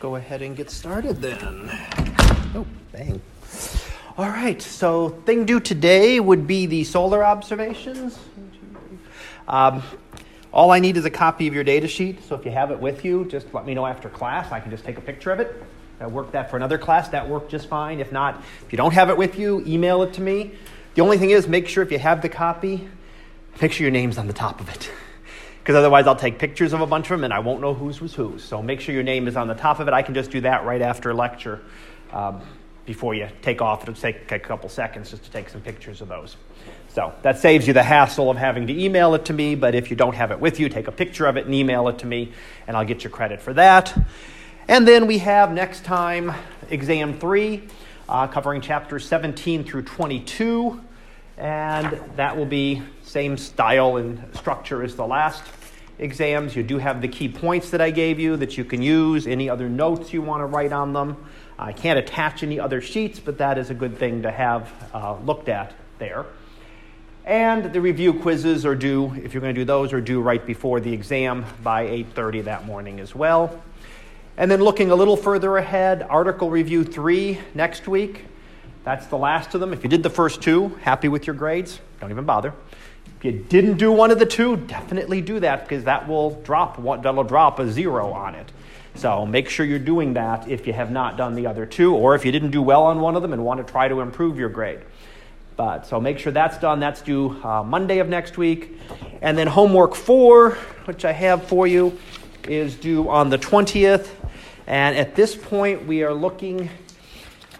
go ahead and get started then. Oh, bang. All right, so thing due today would be the solar observations. Um, all I need is a copy of your data sheet, so if you have it with you, just let me know after class. I can just take a picture of it. I worked that for another class, that worked just fine. If not, if you don't have it with you, email it to me. The only thing is, make sure if you have the copy, make sure your name's on the top of it because otherwise I'll take pictures of a bunch of them and I won't know whose was whose. So make sure your name is on the top of it. I can just do that right after lecture um, before you take off. It'll take a couple seconds just to take some pictures of those. So that saves you the hassle of having to email it to me, but if you don't have it with you, take a picture of it and email it to me, and I'll get you credit for that. And then we have next time exam three, uh, covering chapters 17 through 22, and that will be same style and structure as the last exams. You do have the key points that I gave you that you can use, any other notes you want to write on them. I can't attach any other sheets, but that is a good thing to have uh, looked at there. And the review quizzes are due, if you're going to do those, are due right before the exam by 8.30 that morning as well. And then looking a little further ahead, article review three next week. That's the last of them. If you did the first two, happy with your grades, don't even bother. If you didn't do one of the two, definitely do that because that will drop that'll drop a zero on it. So make sure you're doing that if you have not done the other two, or if you didn't do well on one of them and want to try to improve your grade. But so make sure that's done. That's due uh, Monday of next week, and then homework four, which I have for you, is due on the 20th. And at this point, we are looking.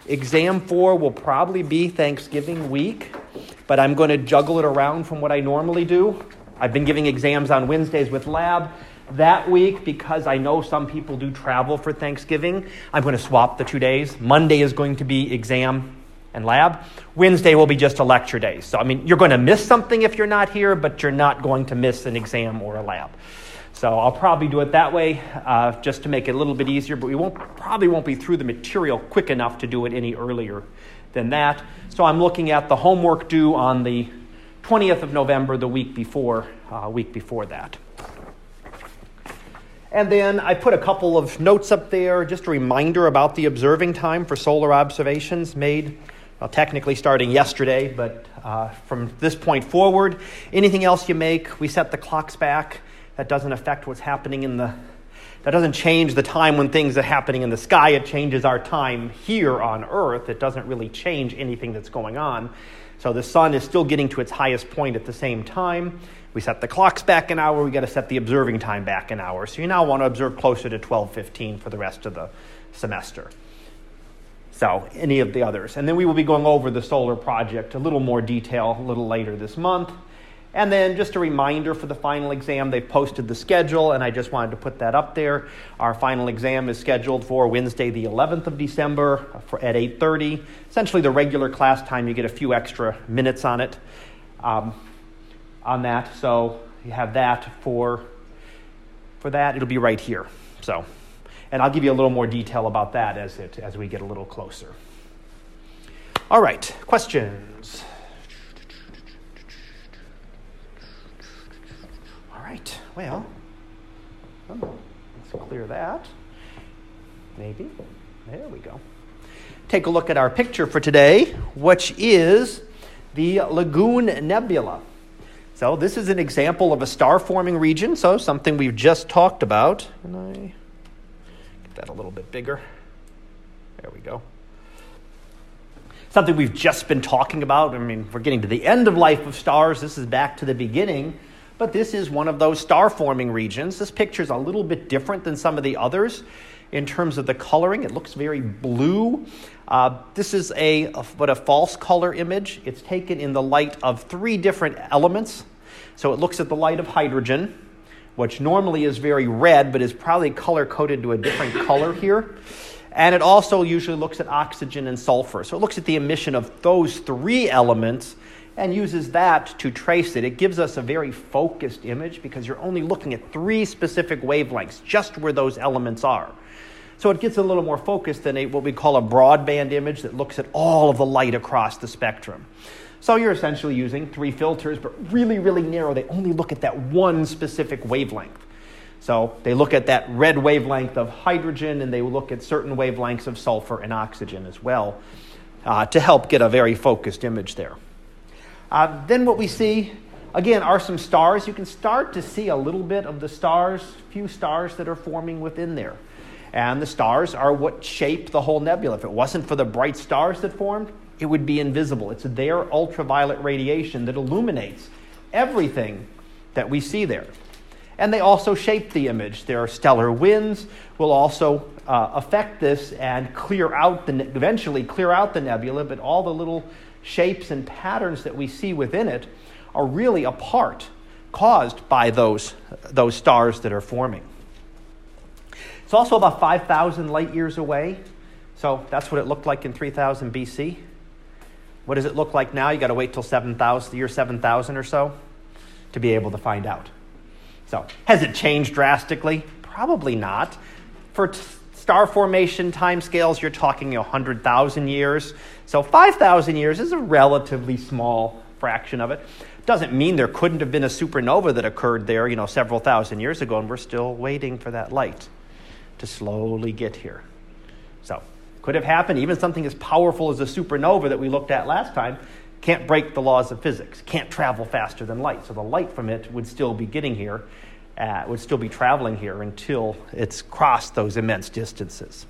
Exam four will probably be Thanksgiving week but I'm going to juggle it around from what I normally do. I've been giving exams on Wednesdays with lab. That week, because I know some people do travel for Thanksgiving, I'm going to swap the two days. Monday is going to be exam and lab. Wednesday will be just a lecture day. So, I mean, you're going to miss something if you're not here, but you're not going to miss an exam or a lab. So I'll probably do it that way uh, just to make it a little bit easier, but we won't, probably won't be through the material quick enough to do it any earlier than that. So I'm looking at the homework due on the 20th of November, the week before, uh, week before that. And then I put a couple of notes up there, just a reminder about the observing time for solar observations made, well, technically starting yesterday, but uh, from this point forward, anything else you make, we set the clocks back. That doesn't affect what's happening in the that doesn't change the time when things are happening in the sky. It changes our time here on Earth. It doesn't really change anything that's going on. So the sun is still getting to its highest point at the same time. We set the clocks back an hour. We got to set the observing time back an hour. So you now want to observe closer to 12:15 for the rest of the semester. So any of the others, and then we will be going over the solar project a little more detail a little later this month. And then just a reminder for the final exam, they posted the schedule, and I just wanted to put that up there. Our final exam is scheduled for Wednesday, the 11th of December at 8.30. Essentially the regular class time. You get a few extra minutes on it, um, on that. So you have that for, for that. It'll be right here. So, and I'll give you a little more detail about that as, it, as we get a little closer. All right, questions? Right, well, oh, let's clear that. Maybe. There we go. Take a look at our picture for today, which is the Lagoon Nebula. So, this is an example of a star forming region, so something we've just talked about. And I get that a little bit bigger. There we go. Something we've just been talking about. I mean, we're getting to the end of life of stars. This is back to the beginning but this is one of those star forming regions. This picture is a little bit different than some of the others in terms of the coloring. It looks very blue. Uh, this is a, a a false color image. It's taken in the light of three different elements. So it looks at the light of hydrogen, which normally is very red, but is probably color coded to a different color here. And it also usually looks at oxygen and sulfur. So it looks at the emission of those three elements and uses that to trace it. It gives us a very focused image because you're only looking at three specific wavelengths, just where those elements are. So it gets a little more focused than a, what we call a broadband image that looks at all of the light across the spectrum. So you're essentially using three filters, but really, really narrow. They only look at that one specific wavelength. So they look at that red wavelength of hydrogen and they look at certain wavelengths of sulfur and oxygen as well uh, to help get a very focused image there. Uh, then what we see, again, are some stars. You can start to see a little bit of the stars, few stars that are forming within there. And the stars are what shape the whole nebula. If it wasn't for the bright stars that formed, it would be invisible. It's their ultraviolet radiation that illuminates everything that we see there. And they also shape the image. Their stellar winds will also uh, affect this and clear out the eventually clear out the nebula, but all the little shapes and patterns that we see within it are really a part caused by those, those stars that are forming. It's also about 5,000 light years away. So that's what it looked like in 3000 BC. What does it look like now? You got to wait till 7,000, the year 7000 or so to be able to find out. So, has it changed drastically? Probably not. For t- star formation timescales, you're talking 100,000 years. So, 5,000 years is a relatively small fraction of it. Doesn't mean there couldn't have been a supernova that occurred there, you know, several thousand years ago, and we're still waiting for that light to slowly get here. So, could have happened. Even something as powerful as a supernova that we looked at last time can't break the laws of physics, can't travel faster than light. So the light from it would still be getting here, uh, would still be traveling here until it's crossed those immense distances.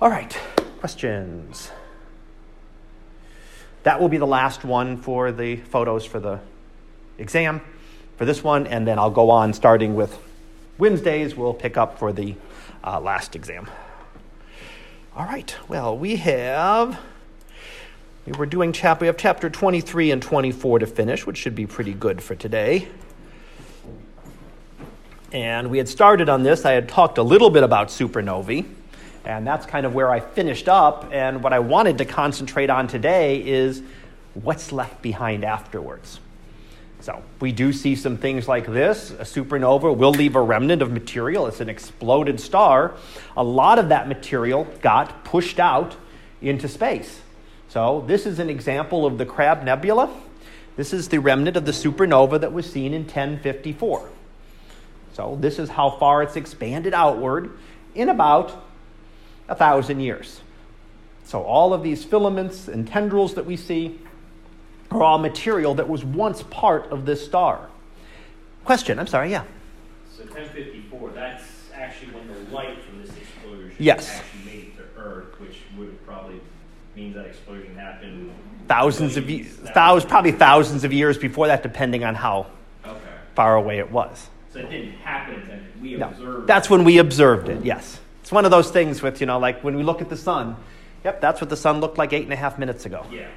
All right, questions? That will be the last one for the photos for the exam for this one, and then I'll go on starting with Wednesdays. We'll pick up for the uh, last exam. All right, well, we have we were doing chapter, we have chapter 23 and 24 to finish, which should be pretty good for today. And we had started on this. I had talked a little bit about supernovae, and that's kind of where I finished up. And what I wanted to concentrate on today is what's left behind afterwards. So we do see some things like this. A supernova will leave a remnant of material. It's an exploded star. A lot of that material got pushed out into space. So, this is an example of the Crab Nebula. This is the remnant of the supernova that was seen in 1054. So, this is how far it's expanded outward in about a thousand years. So, all of these filaments and tendrils that we see are all material that was once part of this star. Question, I'm sorry, yeah. So, 1054, that's actually when the light from this explosion yes. actually made it to Earth, which would probably means that explosion happened thousands of years, thousands, probably thousands of years before that, depending on how okay. far away it was. So it didn't happen until we no, observed. That's when we observed it. Yes, it's one of those things with you know, like when we look at the sun. Yep, that's what the sun looked like eight and a half minutes ago. Yeah.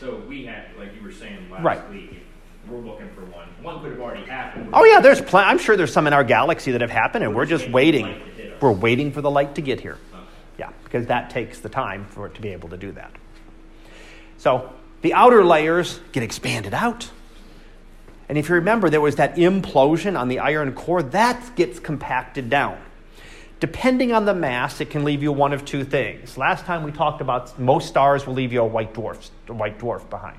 So we had, like you were saying last right. week, we're looking for one. One could have already happened. Oh yeah, there's plenty. I'm sure there's some in our galaxy that have happened, and we're, we're just waiting. We're waiting for the light to get here. Okay. Yeah, because that takes the time for it to be able to do that. So the outer layers get expanded out. And if you remember, there was that implosion on the iron core, that gets compacted down. Depending on the mass, it can leave you one of two things. Last time we talked about most stars will leave you a white dwarf, a white dwarf behind.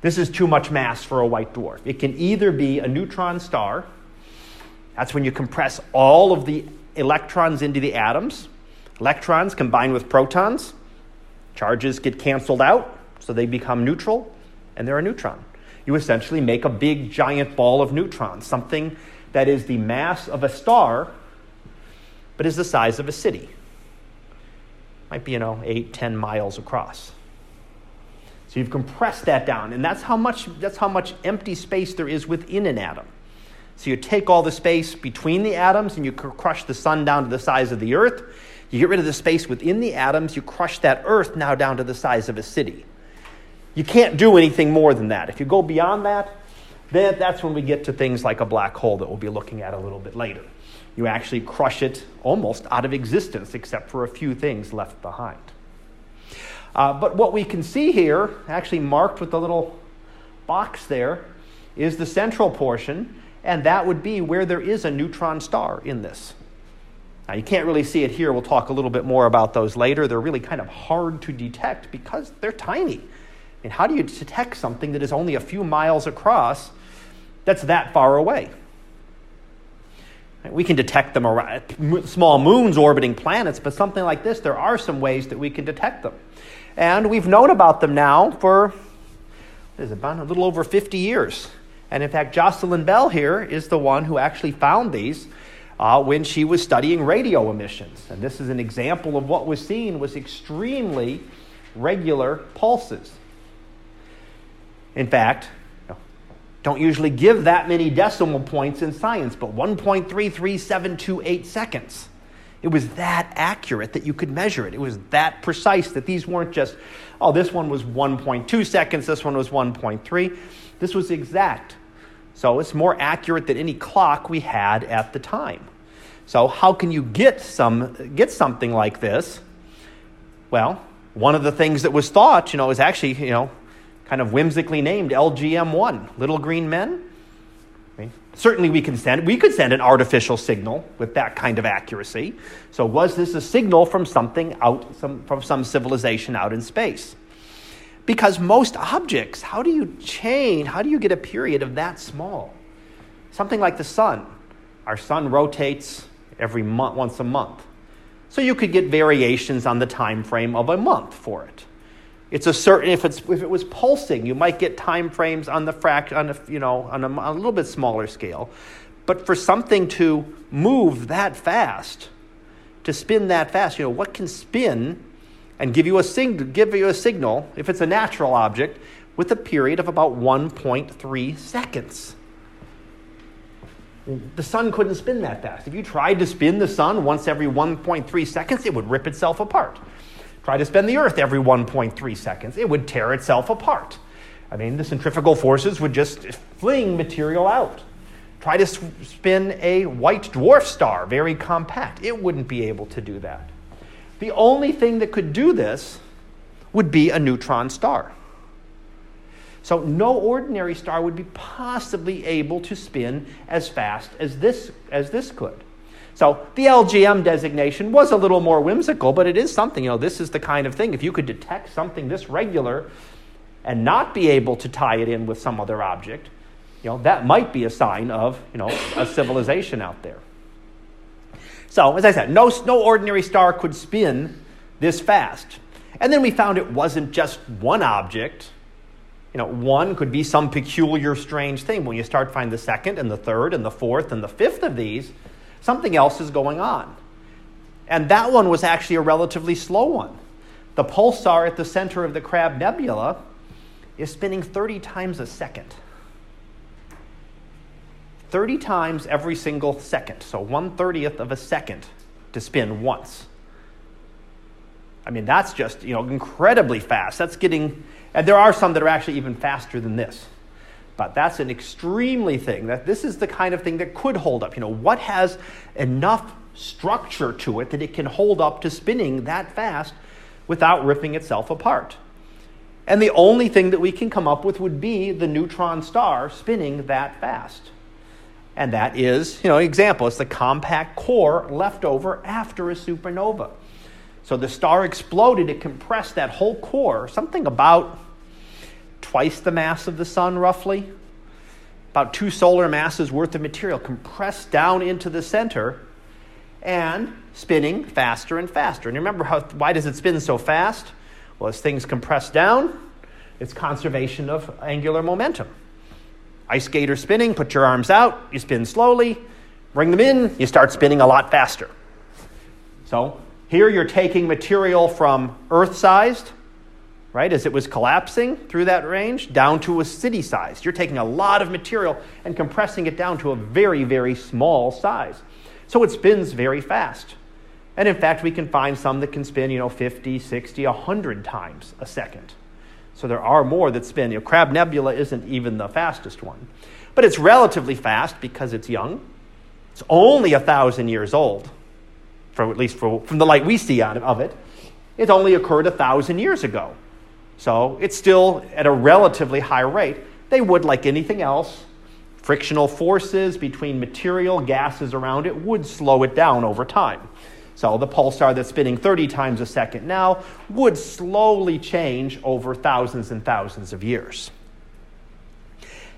This is too much mass for a white dwarf. It can either be a neutron star, that's when you compress all of the electrons into the atoms. Electrons combine with protons, charges get canceled out, so they become neutral, and they're a neutron. You essentially make a big giant ball of neutrons, something that is the mass of a star, but is the size of a city. Might be, you know, eight, ten miles across. So you've compressed that down, and that's how much that's how much empty space there is within an atom. So you take all the space between the atoms and you crush the sun down to the size of the earth. You get rid of the space within the atoms, you crush that earth now down to the size of a city. You can't do anything more than that. If you go beyond that, then that's when we get to things like a black hole that we'll be looking at a little bit later. You actually crush it almost out of existence, except for a few things left behind. Uh, but what we can see here, actually marked with the little box there, is the central portion, and that would be where there is a neutron star in this. Now, you can't really see it here. We'll talk a little bit more about those later. They're really kind of hard to detect because they're tiny. And how do you detect something that is only a few miles across that's that far away? We can detect them around small moons orbiting planets, but something like this, there are some ways that we can detect them. And we've known about them now for is about a little over 50 years. And in fact, Jocelyn Bell here is the one who actually found these uh, when she was studying radio emissions. And this is an example of what was seen was extremely regular pulses. In fact, don't usually give that many decimal points in science, but 1.33728 seconds. It was that accurate that you could measure it. It was that precise that these weren't just, oh, this one was 1.2 seconds, this one was 1.3. This was exact. So it's more accurate than any clock we had at the time. So how can you get some get something like this? Well, one of the things that was thought, you know, is actually, you know, kind of whimsically named LGM1, little green men. Certainly, we can send we could send an artificial signal with that kind of accuracy. So, was this a signal from something out some, from some civilization out in space? Because most objects, how do you chain? How do you get a period of that small? Something like the sun. Our sun rotates every month, once a month. So you could get variations on the time frame of a month for it. It's a certain if it's if it was pulsing, you might get time frames on the fract on a you know on a, on a little bit smaller scale. But for something to move that fast, to spin that fast, you know what can spin and give you a sig- give you a signal if it's a natural object with a period of about 1.3 seconds. The sun couldn't spin that fast. If you tried to spin the sun once every 1.3 seconds, it would rip itself apart. Try to spin the Earth every 1.3 seconds, it would tear itself apart. I mean, the centrifugal forces would just fling material out. Try to spin a white dwarf star, very compact. It wouldn't be able to do that. The only thing that could do this would be a neutron star. So, no ordinary star would be possibly able to spin as fast as this, as this could. So the LGM designation was a little more whimsical, but it is something. You know, this is the kind of thing. If you could detect something this regular and not be able to tie it in with some other object, you know, that might be a sign of, you know, a civilization out there. So, as I said, no, no ordinary star could spin this fast. And then we found it wasn't just one object. You know, one could be some peculiar, strange thing. When you start finding the second and the third and the fourth and the fifth of these, Something else is going on. And that one was actually a relatively slow one. The pulsar at the center of the Crab Nebula is spinning 30 times a second. 30 times every single second. So 1 30th of a second to spin once. I mean, that's just, you know, incredibly fast. That's getting, and there are some that are actually even faster than this. But that's an extremely thing that this is the kind of thing that could hold up. You know, what has enough structure to it that it can hold up to spinning that fast without ripping itself apart? And the only thing that we can come up with would be the neutron star spinning that fast. And that is, you know, example, it's the compact core left over after a supernova. So the star exploded, it compressed that whole core, something about twice the mass of the sun, roughly. About two solar masses worth of material compressed down into the center and spinning faster and faster. And remember, how, why does it spin so fast? Well, as things compress down, it's conservation of angular momentum. Ice skater spinning, put your arms out, you spin slowly, bring them in, you start spinning a lot faster. So here you're taking material from Earth sized right, as it was collapsing through that range down to a city size. You're taking a lot of material and compressing it down to a very, very small size. So it spins very fast. And in fact, we can find some that can spin, you know, 50, 60, 100 times a second. So there are more that spin. You know, Crab Nebula isn't even the fastest one. But it's relatively fast because it's young. It's only a thousand years old, for, at least for, from the light we see on, of it. It only occurred a thousand years ago. So it's still at a relatively high rate. They would, like anything else, frictional forces between material gases around it would slow it down over time. So the pulsar that's spinning 30 times a second now would slowly change over thousands and thousands of years.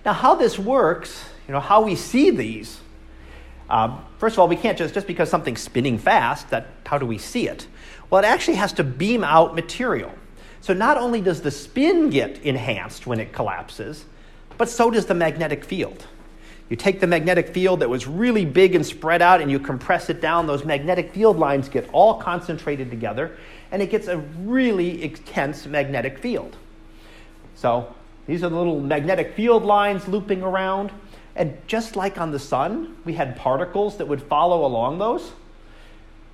Now, how this works, you know, how we see these, Uh, first of all, we can't just, just because something's spinning fast, that, how do we see it? Well, it actually has to beam out material. So not only does the spin get enhanced when it collapses, but so does the magnetic field. You take the magnetic field that was really big and spread out and you compress it down, those magnetic field lines get all concentrated together, and it gets a really intense magnetic field. So these are the little magnetic field lines looping around. And just like on the sun, we had particles that would follow along those.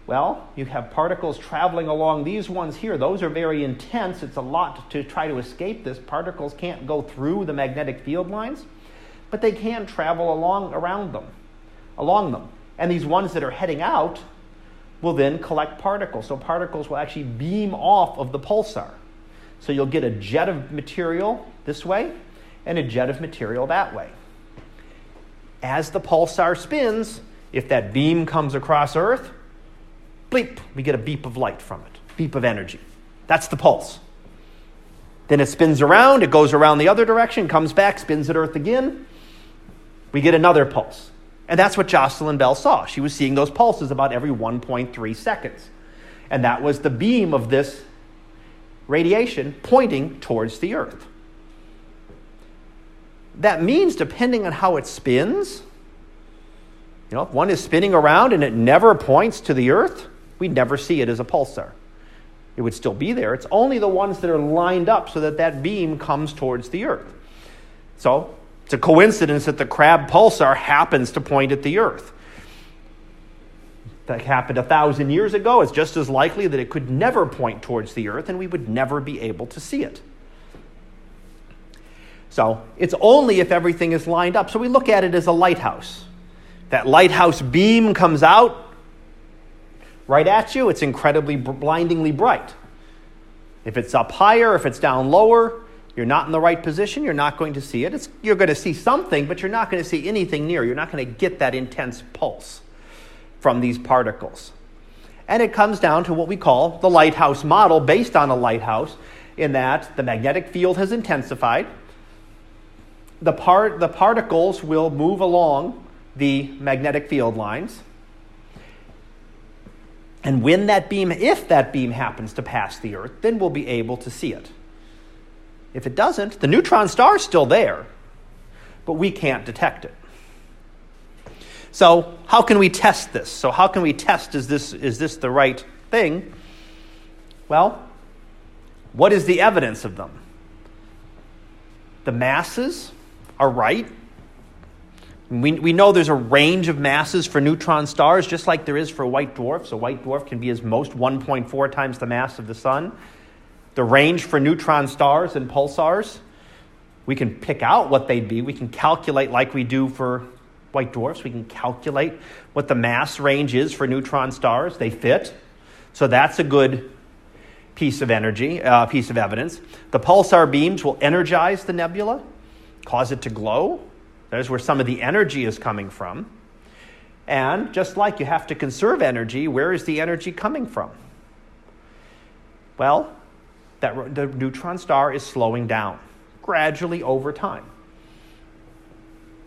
Well, you have particles traveling along these ones here. Those are very intense. It's a lot to try to escape this. Particles can't go through the magnetic field lines, but they can travel along around them, along them. And these ones that are heading out will then collect particles. So particles will actually beam off of the pulsar. So you'll get a jet of material this way and a jet of material that way. As the pulsar spins, if that beam comes across Earth, bleep, we get a beep of light from it, beep of energy. That's the pulse. Then it spins around, it goes around the other direction, comes back, spins at Earth again. We get another pulse. And that's what Jocelyn Bell saw. She was seeing those pulses about every 1.3 seconds. And that was the beam of this radiation pointing towards the Earth. That means, depending on how it spins, you know, if one is spinning around and it never points to the Earth, we never see it as a pulsar. It would still be there. It's only the ones that are lined up so that that beam comes towards the Earth. So it's a coincidence that the Crab pulsar happens to point at the Earth. That happened a thousand years ago. It's just as likely that it could never point towards the Earth and we would never be able to see it. So it's only if everything is lined up. So we look at it as a lighthouse. That lighthouse beam comes out right at you, it's incredibly blindingly bright. If it's up higher, if it's down lower, you're not in the right position, you're not going to see it. It's, you're going to see something, but you're not going to see anything near. You're not going to get that intense pulse from these particles. And it comes down to what we call the lighthouse model, based on a lighthouse, in that the magnetic field has intensified. The, part, the particles will move along the magnetic field lines. And when that beam, if that beam happens to pass the Earth, then we'll be able to see it. If it doesn't, the neutron star is still there, but we can't detect it. So, how can we test this? So, how can we test is this, is this the right thing? Well, what is the evidence of them? The masses are right. We, we know there's a range of masses for neutron stars, just like there is for white dwarfs. A white dwarf can be as most 1.4 times the mass of the sun. The range for neutron stars and pulsars, we can pick out what they'd be. We can calculate, like we do for white dwarfs, we can calculate what the mass range is for neutron stars. They fit. So that's a good piece of energy, uh, piece of evidence. The pulsar beams will energize the nebula, cause it to glow. There's where some of the energy is coming from. And just like you have to conserve energy, where is the energy coming from? Well, that the neutron star is slowing down gradually over time.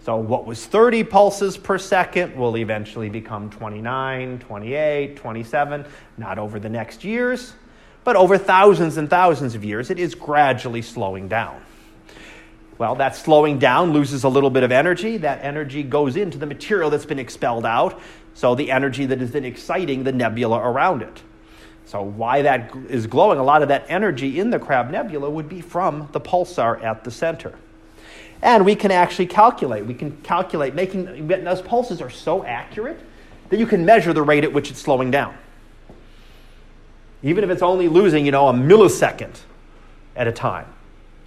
So, what was 30 pulses per second will eventually become 29, 28, 27, not over the next years, but over thousands and thousands of years, it is gradually slowing down. Well, that slowing down loses a little bit of energy. That energy goes into the material that's been expelled out, so the energy that is then exciting the nebula around it. So, why that is glowing, a lot of that energy in the Crab Nebula would be from the pulsar at the center. And we can actually calculate. We can calculate, making those pulses are so accurate that you can measure the rate at which it's slowing down. Even if it's only losing, you know, a millisecond at a time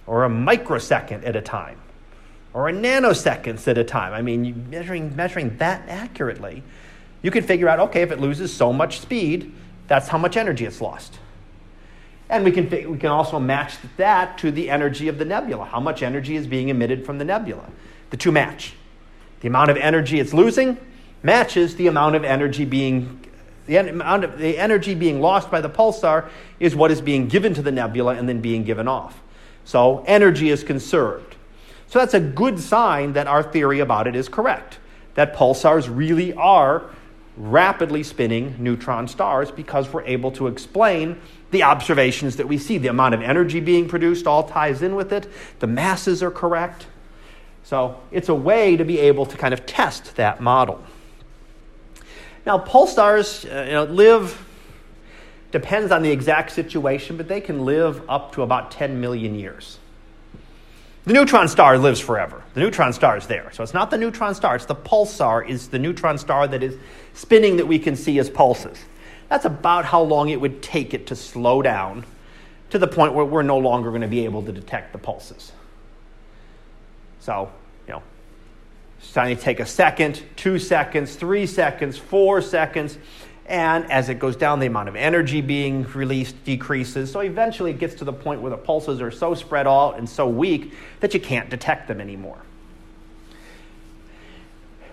or a microsecond at a time, or a nanoseconds at a time. I mean, measuring, measuring that accurately, you can figure out okay, if it loses so much speed, that's how much energy it's lost. And we can, we can also match that to the energy of the nebula. How much energy is being emitted from the nebula? The two match. The amount of energy it's losing matches the amount of energy being the amount of the energy being lost by the pulsar is what is being given to the nebula and then being given off. So energy is conserved. So that's a good sign that our theory about it is correct. that pulsars really are rapidly spinning neutron stars because we're able to explain the observations that we see. The amount of energy being produced all ties in with it, the masses are correct. So it's a way to be able to kind of test that model. Now, pulsars uh, you know, live, depends on the exact situation, but they can live up to about 10 million years. The neutron star lives forever. The neutron star is there. So it's not the neutron star, it's the pulsar, is the neutron star that is spinning that we can see as pulses. That's about how long it would take it to slow down to the point where we're no longer going to be able to detect the pulses. So, you know, it's going to take a second, two seconds, three seconds, four seconds, and as it goes down, the amount of energy being released decreases. So eventually it gets to the point where the pulses are so spread out and so weak that you can't detect them anymore.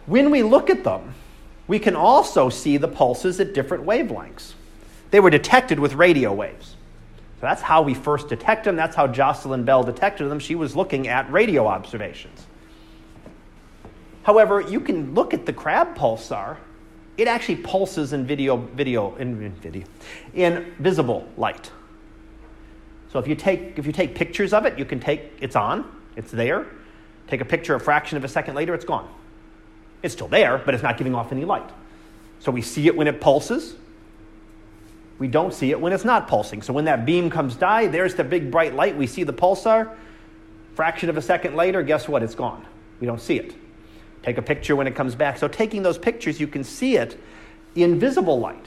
When we look at them, we can also see the pulses at different wavelengths. They were detected with radio waves. So that's how we first detect them. That's how Jocelyn Bell detected them. She was looking at radio observations. However, you can look at the Crab pulsar. It actually pulses in video, video, in, video, in visible light. So if you take if you take pictures of it, you can take it's on, it's there. Take a picture a fraction of a second later, it's gone. It's still there, but it's not giving off any light. So we see it when it pulses. We don't see it when it's not pulsing. So when that beam comes by, there's the big bright light. We see the pulsar. Fraction of a second later, guess what? It's gone. We don't see it. Take a picture when it comes back. So taking those pictures, you can see it in visible light.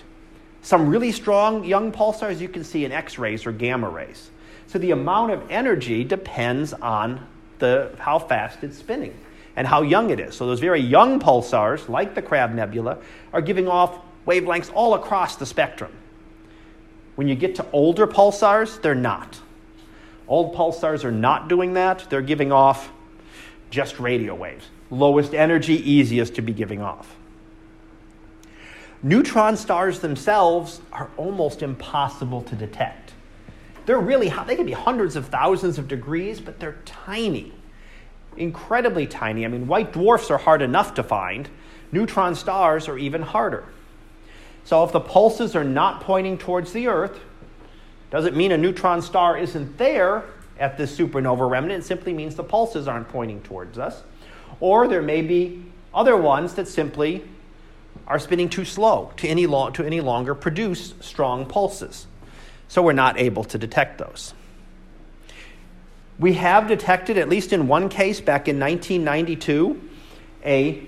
Some really strong young pulsars you can see in X rays or gamma rays. So the amount of energy depends on the, how fast it's spinning and how young it is. So those very young pulsars, like the Crab Nebula, are giving off wavelengths all across the spectrum. When you get to older pulsars, they're not. Old pulsars are not doing that. They're giving off just radio waves. Lowest energy, easiest to be giving off. Neutron stars themselves are almost impossible to detect. They're really hot. They can be hundreds of thousands of degrees, but they're tiny incredibly tiny. I mean, white dwarfs are hard enough to find, neutron stars are even harder. So if the pulses are not pointing towards the Earth, doesn't mean a neutron star isn't there at this supernova remnant. It simply means the pulses aren't pointing towards us. Or there may be other ones that simply are spinning too slow to any, lo- to any longer produce strong pulses. So we're not able to detect those. We have detected, at least in one case back in 1992, a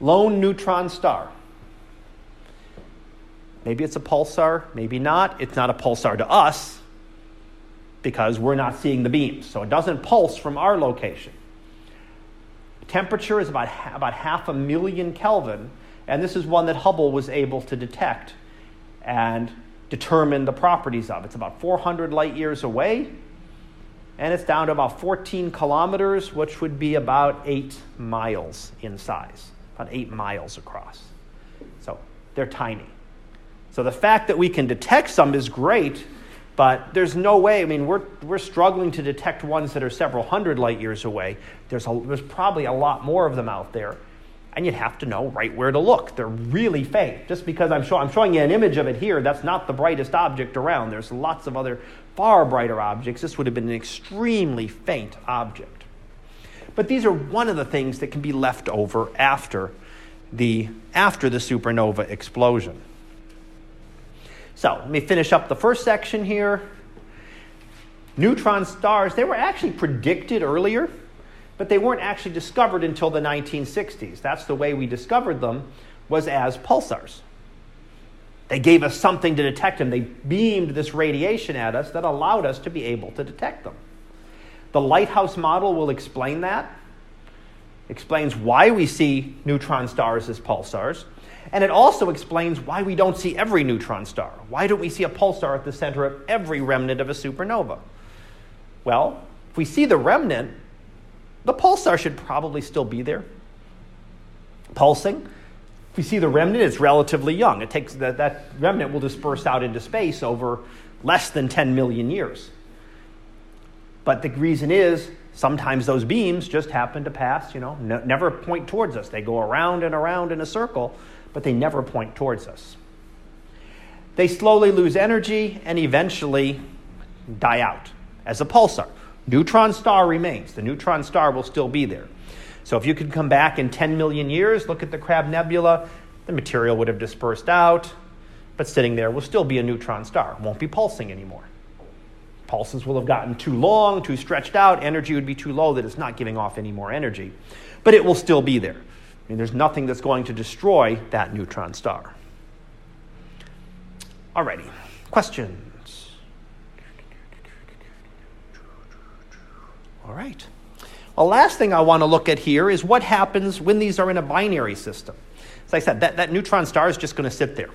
lone neutron star. Maybe it's a pulsar, maybe not. It's not a pulsar to us because we're not seeing the beams. So it doesn't pulse from our location. Temperature is about, about half a million Kelvin, and this is one that Hubble was able to detect and determine the properties of. It's about 400 light years away and it's down to about 14 kilometers, which would be about eight miles in size, about eight miles across. So they're tiny. So the fact that we can detect some is great, but there's no way. I mean, we're, we're struggling to detect ones that are several hundred light years away. There's, a, there's probably a lot more of them out there, and you'd have to know right where to look. They're really faint. Just because I'm, show, I'm showing you an image of it here, that's not the brightest object around. There's lots of other far brighter objects, this would have been an extremely faint object. But these are one of the things that can be left over after the, after the supernova explosion. So let me finish up the first section here. Neutron stars, they were actually predicted earlier, but they weren't actually discovered until the 1960s. That's the way we discovered them, was as pulsars. They gave us something to detect them. They beamed this radiation at us that allowed us to be able to detect them. The lighthouse model will explain that, explains why we see neutron stars as pulsars, and it also explains why we don't see every neutron star. Why don't we see a pulsar at the center of every remnant of a supernova? Well, if we see the remnant, the pulsar should probably still be there, pulsing. If we see the remnant, it's relatively young. It takes that, that remnant will disperse out into space over less than 10 million years. But the reason is Sometimes those beams just happen to pass, you know, never point towards us. They go around and around in a circle, but they never point towards us. They slowly lose energy and eventually die out as a pulsar. Neutron star remains. The neutron star will still be there. So if you could come back in 10 million years, look at the Crab Nebula, the material would have dispersed out, but sitting there will still be a neutron star. It won't be pulsing anymore. Pulses will have gotten too long, too stretched out, energy would be too low that it's not giving off any more energy. But it will still be there. I mean, there's nothing that's going to destroy that neutron star. Alrighty, questions? All right. The last thing I want to look at here is what happens when these are in a binary system. As I said, that, that neutron star is just going to sit there.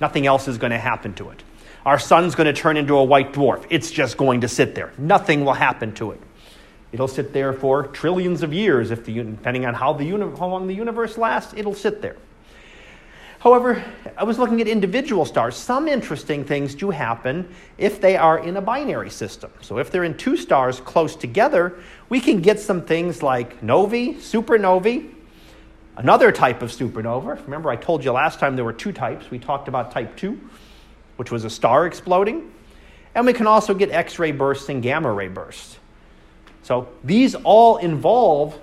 Nothing else is going to happen to it. Our sun's going to turn into a white dwarf. It's just going to sit there. Nothing will happen to it. It'll sit there for trillions of years, if the, depending on how, the uni- how long the universe lasts, it'll sit there. However, I was looking at individual stars. Some interesting things do happen if they are in a binary system. So, if they're in two stars close together, we can get some things like novae, supernovae, another type of supernova. Remember, I told you last time there were two types. We talked about type 2, which was a star exploding. And we can also get X ray bursts and gamma ray bursts. So, these all involve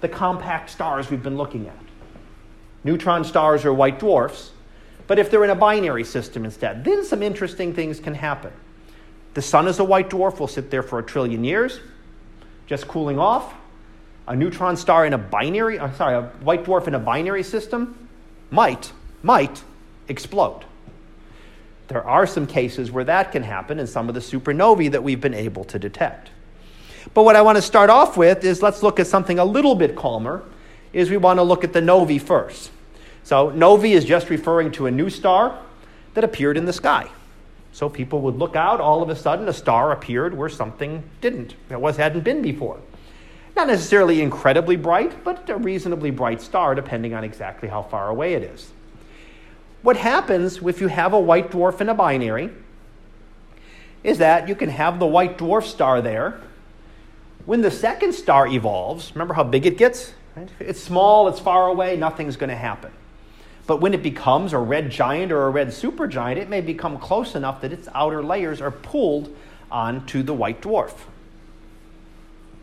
the compact stars we've been looking at. Neutron stars are white dwarfs, but if they're in a binary system instead, then some interesting things can happen. The sun is a white dwarf, will sit there for a trillion years, just cooling off. A neutron star in a binary, uh, sorry, a white dwarf in a binary system might, might explode. There are some cases where that can happen in some of the supernovae that we've been able to detect. But what I want to start off with is let's look at something a little bit calmer, is we want to look at the novae first. So, novae is just referring to a new star that appeared in the sky. So, people would look out, all of a sudden, a star appeared where something didn't, it was, hadn't been before. Not necessarily incredibly bright, but a reasonably bright star, depending on exactly how far away it is. What happens if you have a white dwarf in a binary is that you can have the white dwarf star there. When the second star evolves, remember how big it gets? Right? It's small, it's far away, nothing's going to happen. But when it becomes a red giant or a red supergiant, it may become close enough that its outer layers are pulled onto the white dwarf.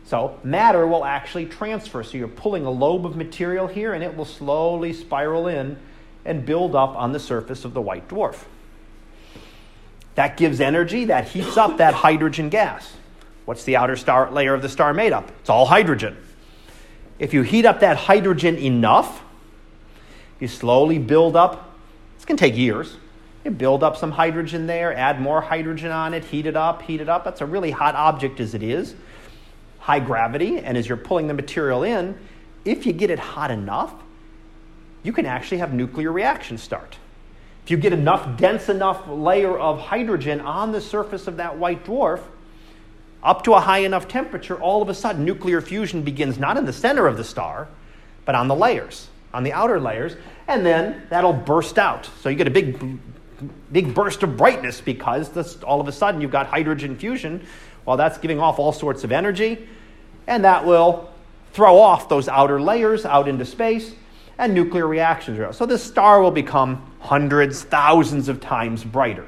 So matter will actually transfer. So you're pulling a lobe of material here, and it will slowly spiral in and build up on the surface of the white dwarf. That gives energy, that heats up that hydrogen gas. What's the outer star layer of the star made up? It's all hydrogen. If you heat up that hydrogen enough, you slowly build up, going to take years. You build up some hydrogen there, add more hydrogen on it, heat it up, heat it up. That's a really hot object as it is, high gravity. And as you're pulling the material in, if you get it hot enough, you can actually have nuclear reactions start. If you get enough dense enough layer of hydrogen on the surface of that white dwarf, up to a high enough temperature, all of a sudden nuclear fusion begins not in the center of the star, but on the layers, on the outer layers, and then that'll burst out. So you get a big, big burst of brightness because this, all of a sudden you've got hydrogen fusion. Well, that's giving off all sorts of energy, and that will throw off those outer layers out into space, and nuclear reactions are. So this star will become hundreds, thousands of times brighter.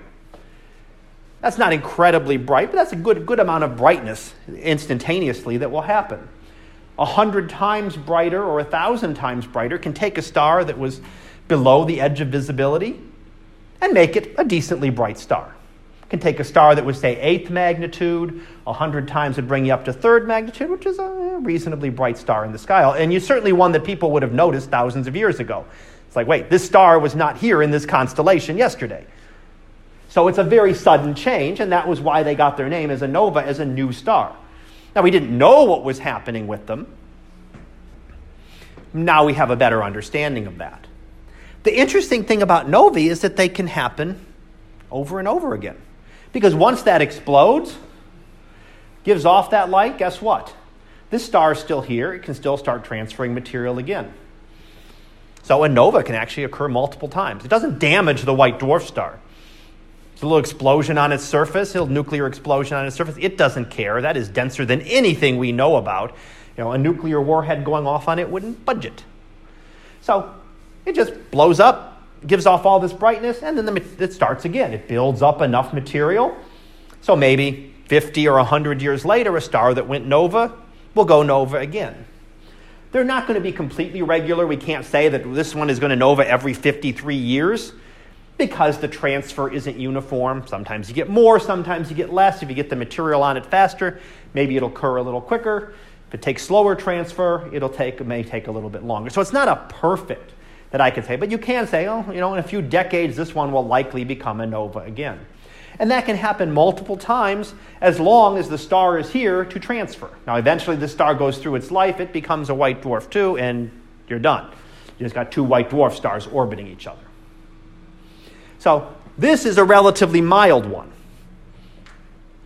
That's not incredibly bright, but that's a good, good amount of brightness instantaneously that will happen a hundred times brighter or a thousand times brighter can take a star that was below the edge of visibility and make it a decently bright star. Can take a star that was, say, eighth magnitude, a hundred times would bring you up to third magnitude, which is a reasonably bright star in the sky. And you certainly one that people would have noticed thousands of years ago. It's like, wait, this star was not here in this constellation yesterday. So it's a very sudden change, and that was why they got their name as a nova, as a new star. Now, we didn't know what was happening with them. Now we have a better understanding of that. The interesting thing about novae is that they can happen over and over again. Because once that explodes, gives off that light, guess what? This star is still here. It can still start transferring material again. So a nova can actually occur multiple times. It doesn't damage the white dwarf star. It's a little explosion on its surface, a little nuclear explosion on its surface. It doesn't care. That is denser than anything we know about. You know, a nuclear warhead going off on it wouldn't budge it. So it just blows up, gives off all this brightness, and then the, it starts again. It builds up enough material. So maybe 50 or 100 years later, a star that went nova will go nova again. They're not going to be completely regular. We can't say that this one is going to nova every 53 years because the transfer isn't uniform. Sometimes you get more, sometimes you get less. If you get the material on it faster, maybe it'll occur a little quicker. If it takes slower transfer, it'll take it may take a little bit longer. So it's not a perfect that I could say, but you can say, oh, you know, in a few decades, this one will likely become a nova again. And that can happen multiple times as long as the star is here to transfer. Now, eventually, the star goes through its life, it becomes a white dwarf too, and you're done. You just got two white dwarf stars orbiting each other. So this is a relatively mild one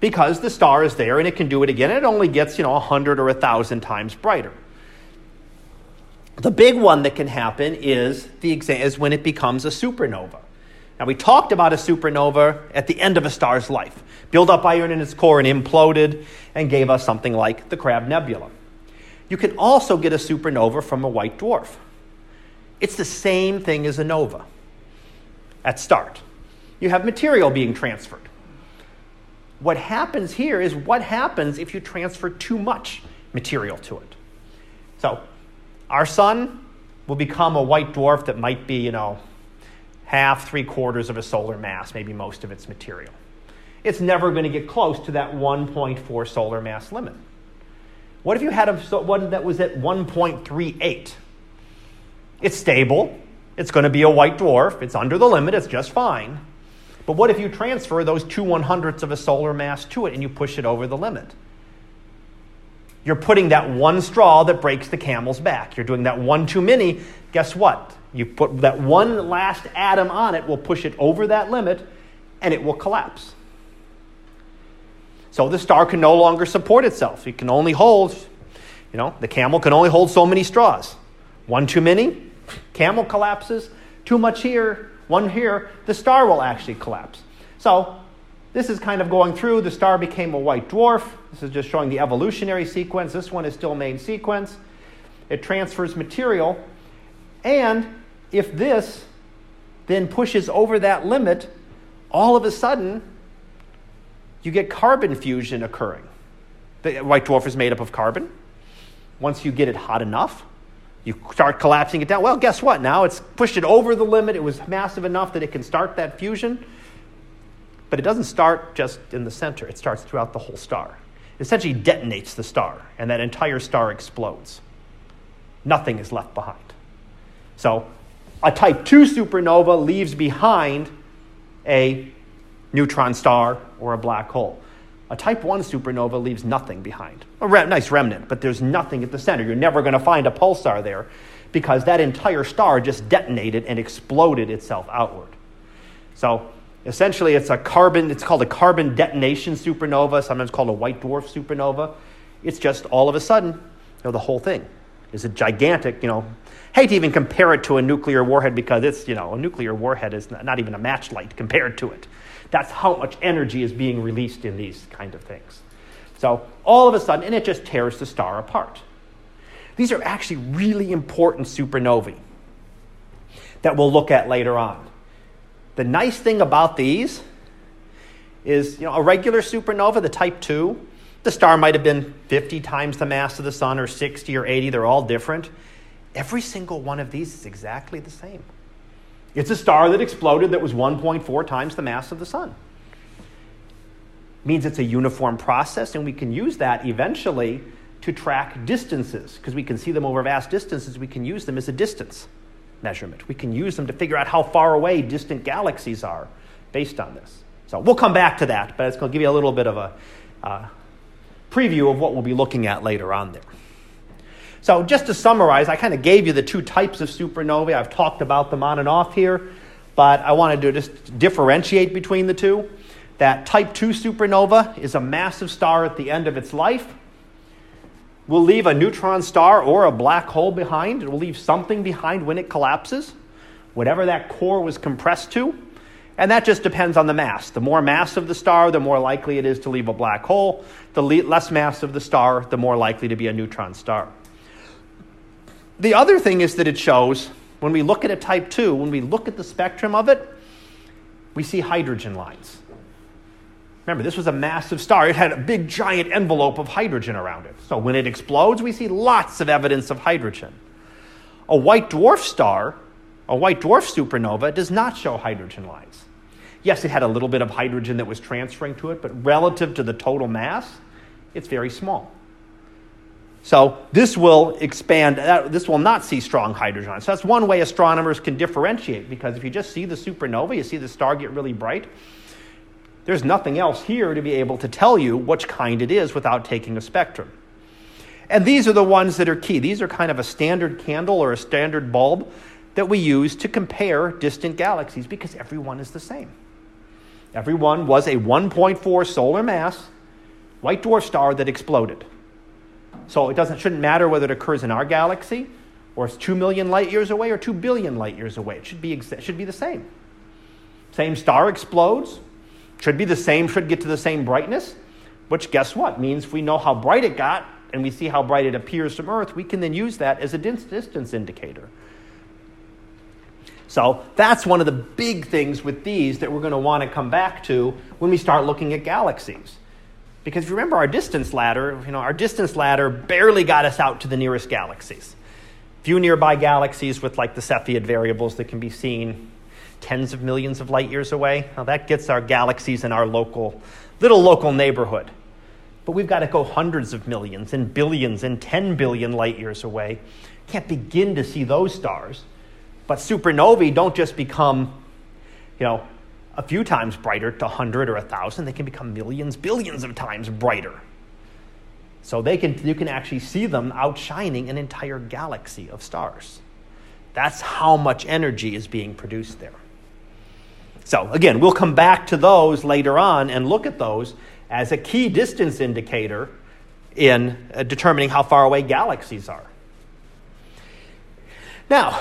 because the star is there and it can do it again. It only gets, you know, 100 or 1,000 times brighter. The big one that can happen is, the exa- is when it becomes a supernova. Now, we talked about a supernova at the end of a star's life. Built up iron in its core and imploded and gave us something like the Crab Nebula. You can also get a supernova from a white dwarf. It's the same thing as a nova at start. You have material being transferred. What happens here is what happens if you transfer too much material to it. So, our sun will become a white dwarf that might be, you know, half, three quarters of a solar mass, maybe most of its material. It's never going to get close to that 1.4 solar mass limit. What if you had a one that was at 1.38? It's stable, it's going to be a white dwarf. It's under the limit, it's just fine. But what if you transfer those two one hundredths of a solar mass to it and you push it over the limit? You're putting that one straw that breaks the camel's back. You're doing that one too many. Guess what? You put that one last atom on it, will push it over that limit, and it will collapse. So the star can no longer support itself. It can only hold, you know, the camel can only hold so many straws. One too many, Camel collapses, too much here, one here, the star will actually collapse. So, this is kind of going through. The star became a white dwarf. This is just showing the evolutionary sequence. This one is still main sequence. It transfers material. And if this then pushes over that limit, all of a sudden, you get carbon fusion occurring. The white dwarf is made up of carbon. Once you get it hot enough, you start collapsing it down. Well, guess what? Now it's pushed it over the limit. It was massive enough that it can start that fusion. But it doesn't start just in the center, it starts throughout the whole star. It essentially detonates the star, and that entire star explodes. Nothing is left behind. So, a type 2 supernova leaves behind a neutron star or a black hole. A type 1 supernova leaves nothing behind. A re- nice remnant, but there's nothing at the center. You're never going to find a pulsar there because that entire star just detonated and exploded itself outward. So essentially, it's a carbon, it's called a carbon detonation supernova, sometimes called a white dwarf supernova. It's just all of a sudden, you know, the whole thing is a gigantic, you know, hate to even compare it to a nuclear warhead because it's, you know, a nuclear warhead is not even a matchlight compared to it. That's how much energy is being released in these kind of things. So all of a sudden, and it just tears the star apart. These are actually really important supernovae that we'll look at later on. The nice thing about these is, you know, a regular supernova, the type 2, the star might have been 50 times the mass of the sun or 60 or 80, they're all different. Every single one of these is exactly the same. It's a star that exploded that was 1.4 times the mass of the sun. Means it's a uniform process, and we can use that eventually to track distances because we can see them over vast distances. We can use them as a distance measurement. We can use them to figure out how far away distant galaxies are based on this. So we'll come back to that, but it's going to give you a little bit of a uh, preview of what we'll be looking at later on there. So, just to summarize, I kind of gave you the two types of supernovae. I've talked about them on and off here, but I wanted to just differentiate between the two. That type 2 supernova is a massive star at the end of its life. Will leave a neutron star or a black hole behind. It will leave something behind when it collapses, whatever that core was compressed to. And that just depends on the mass. The more mass of the star, the more likely it is to leave a black hole. The less mass of the star, the more likely to be a neutron star. The other thing is that it shows when we look at a type 2, when we look at the spectrum of it, we see hydrogen lines. Remember, this was a massive star. It had a big, giant envelope of hydrogen around it. So when it explodes, we see lots of evidence of hydrogen. A white dwarf star, a white dwarf supernova, does not show hydrogen lines. Yes, it had a little bit of hydrogen that was transferring to it, but relative to the total mass, it's very small. So this will expand, uh, this will not see strong hydrogen. So that's one way astronomers can differentiate because if you just see the supernova, you see the star get really bright, there's nothing else here to be able to tell you which kind it is without taking a spectrum. And these are the ones that are key. These are kind of a standard candle or a standard bulb that we use to compare distant galaxies because every one is the same. Every one was a 1.4 solar mass white dwarf star that exploded. So it doesn't, shouldn't matter whether it occurs in our galaxy or it's 2 million light years away or 2 billion light years away. It should be, it should be the same. Same star explodes, should be the same, should get to the same brightness, which guess what? Means if we know how bright it got and we see how bright it appears from Earth, we can then use that as a distance indicator. So that's one of the big things with these that we're going to want to come back to when we start looking at galaxies. Because if you remember our distance ladder, you know, our distance ladder barely got us out to the nearest galaxies. Few nearby galaxies with like the Cepheid variables that can be seen tens of millions of light years away. Now that gets our galaxies in our local, little local neighborhood. But we've got to go hundreds of millions and billions and 10 billion light years away. Can't begin to see those stars. But supernovae don't just become, you know, a few times brighter to 100 or 1,000. They can become millions, billions of times brighter. So they can, you can actually see them outshining an entire galaxy of stars. That's how much energy is being produced there. So, again, we'll come back to those later on and look at those as a key distance indicator in uh, determining how far away galaxies are. Now,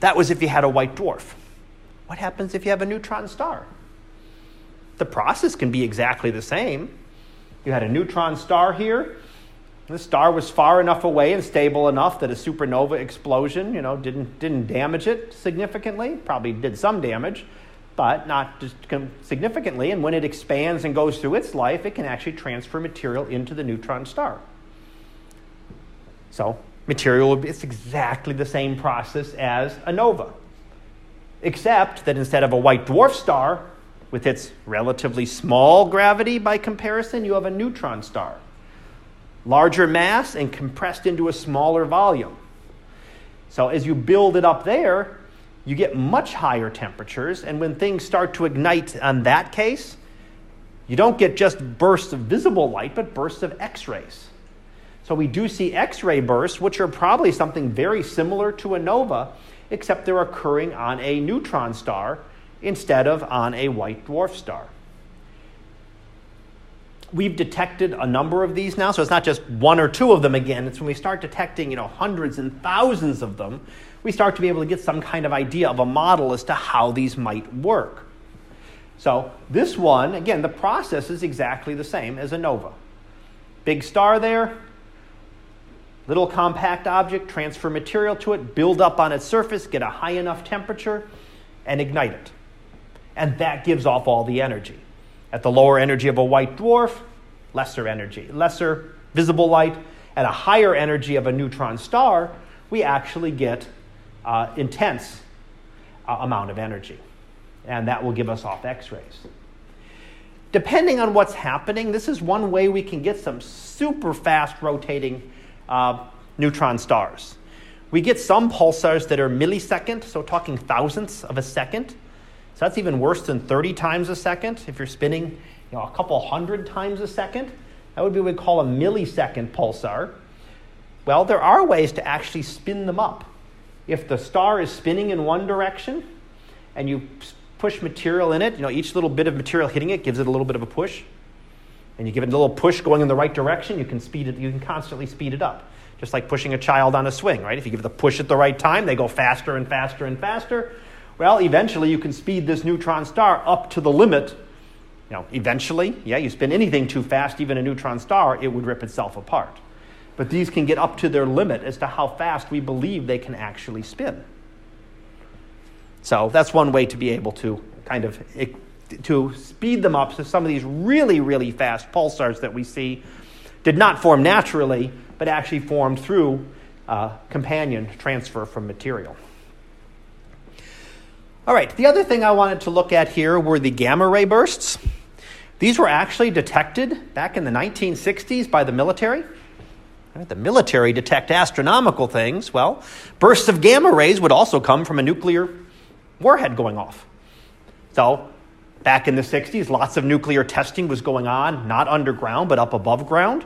that was if you had a white dwarf. What happens if you have a neutron star? The process can be exactly the same. You had a neutron star here. The star was far enough away and stable enough that a supernova explosion, you know, didn't didn't damage it significantly. Probably did some damage, but not significantly. And when it expands and goes through its life, it can actually transfer material into the neutron star. So material, it's exactly the same process as a nova except that instead of a white dwarf star, with its relatively small gravity by comparison, you have a neutron star. Larger mass and compressed into a smaller volume. So as you build it up there, you get much higher temperatures, and when things start to ignite on that case, you don't get just bursts of visible light, but bursts of X rays. So we do see X ray bursts, which are probably something very similar to a nova, except they're occurring on a neutron star instead of on a white dwarf star. We've detected a number of these now, so it's not just one or two of them again. It's when we start detecting, you know, hundreds and thousands of them, we start to be able to get some kind of idea of a model as to how these might work. So, this one, again, the process is exactly the same as a nova. Big star there, Little compact object, transfer material to it, build up on its surface, get a high enough temperature, and ignite it. And that gives off all the energy. At the lower energy of a white dwarf, lesser energy, lesser visible light. At a higher energy of a neutron star, we actually get uh, intense uh, amount of energy. And that will give us off X rays. Depending on what's happening, this is one way we can get some super fast rotating uh, neutron stars. We get some pulsars that are millisecond, so talking thousandths of a second. So that's even worse than 30 times a second. If you're spinning you know, a couple hundred times a second, that would be what we call a millisecond pulsar. Well, there are ways to actually spin them up. If the star is spinning in one direction and you push material in it, you know, each little bit of material hitting it gives it a little bit of a push and you give it a little push going in the right direction, you can speed it, you can constantly speed it up. Just like pushing a child on a swing, right? If you give the push at the right time, they go faster and faster and faster. Well, eventually you can speed this neutron star up to the limit. You know, eventually, yeah, you spin anything too fast, even a neutron star, it would rip itself apart. But these can get up to their limit as to how fast we believe they can actually spin. So that's one way to be able to kind of to speed them up. So some of these really, really fast pulsars that we see did not form naturally, but actually formed through uh, companion transfer from material. All right, the other thing I wanted to look at here were the gamma ray bursts. These were actually detected back in the 1960s by the military. The military detect astronomical things. Well, bursts of gamma rays would also come from a nuclear warhead going off. So, back in the 60s, lots of nuclear testing was going on, not underground, but up above ground.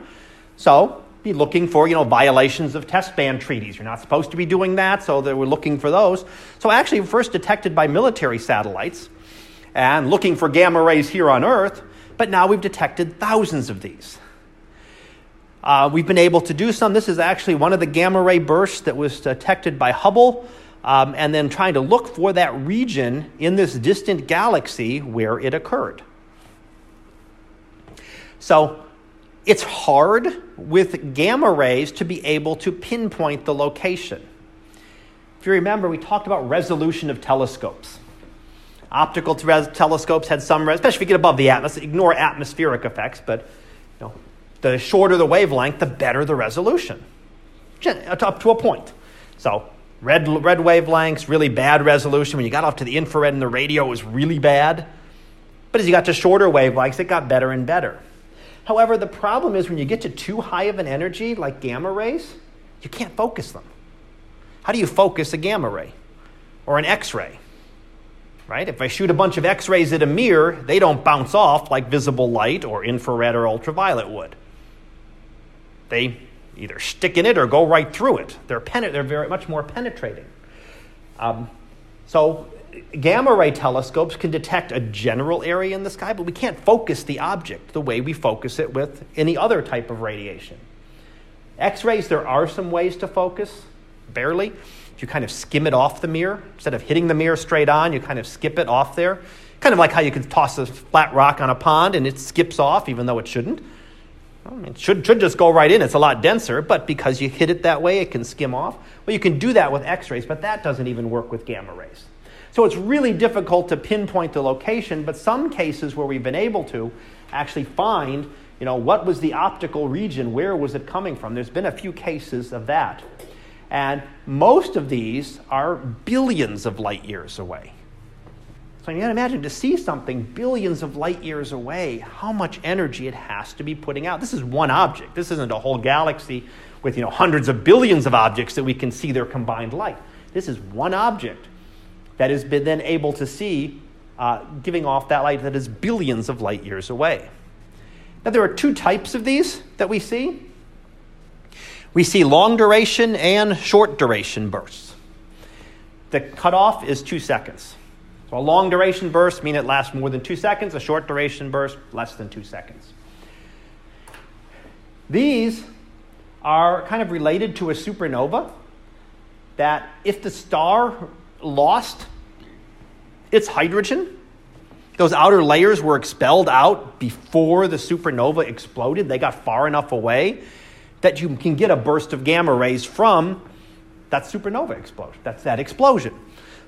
So, be looking for, you know, violations of test ban treaties. You're not supposed to be doing that, so they were looking for those. So actually first detected by military satellites and looking for gamma rays here on Earth, but now we've detected thousands of these. Uh, we've been able to do some. This is actually one of the gamma ray bursts that was detected by Hubble, um, and then trying to look for that region in this distant galaxy where it occurred. So, it's hard with gamma rays to be able to pinpoint the location. If you remember, we talked about resolution of telescopes. Optical telescopes had some, especially if you get above the atmosphere, ignore atmospheric effects, but you know, the shorter the wavelength, the better the resolution, up to a point. So, red, red wavelengths, really bad resolution. When you got off to the infrared and the radio, it was really bad. But as you got to shorter wavelengths, it got better and better. However, the problem is when you get to too high of an energy, like gamma rays, you can't focus them. How do you focus a gamma ray or an X ray? Right? If I shoot a bunch of X rays at a mirror, they don't bounce off like visible light or infrared or ultraviolet would. They either stick in it or go right through it. They're, pen- they're very much more penetrating. Um, so gamma ray telescopes can detect a general area in the sky, but we can't focus the object the way we focus it with any other type of radiation. X rays, there are some ways to focus, barely. If you kind of skim it off the mirror, instead of hitting the mirror straight on, you kind of skip it off there. Kind of like how you can toss a flat rock on a pond and it skips off, even though it shouldn't. I mean, it should, should just go right in. It's a lot denser, but because you hit it that way, it can skim off. Well, you can do that with X rays, but that doesn't even work with gamma rays. So it's really difficult to pinpoint the location, but some cases where we've been able to actually find, you know, what was the optical region, where was it coming from? There's been a few cases of that. And most of these are billions of light years away. So you can imagine to see something billions of light years away, how much energy it has to be putting out. This is one object. This isn't a whole galaxy with you know hundreds of billions of objects that we can see their combined light. This is one object that has been then able to see, uh, giving off that light that is billions of light years away. Now, there are two types of these that we see. We see long duration and short duration bursts. The cutoff is two seconds. So, a long duration burst means it lasts more than two seconds, a short duration burst, less than two seconds. These are kind of related to a supernova that if the star lost its hydrogen. Those outer layers were expelled out before the supernova exploded. They got far enough away that you can get a burst of gamma rays from that supernova explosion. That's that explosion.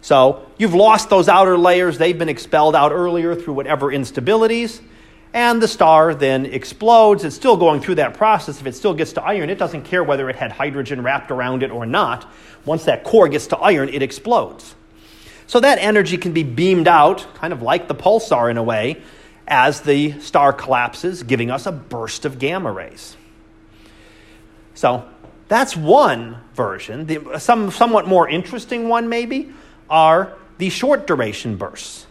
So you've lost those outer layers. They've been expelled out earlier through whatever instabilities. And the star then explodes. It's still going through that process. If it still gets to iron, it doesn't care whether it had hydrogen wrapped around it or not. Once that core gets to iron, it explodes. So that energy can be beamed out, kind of like the pulsar in a way, as the star collapses, giving us a burst of gamma rays. So that's one version. The, some somewhat more interesting one, maybe, are the short duration bursts,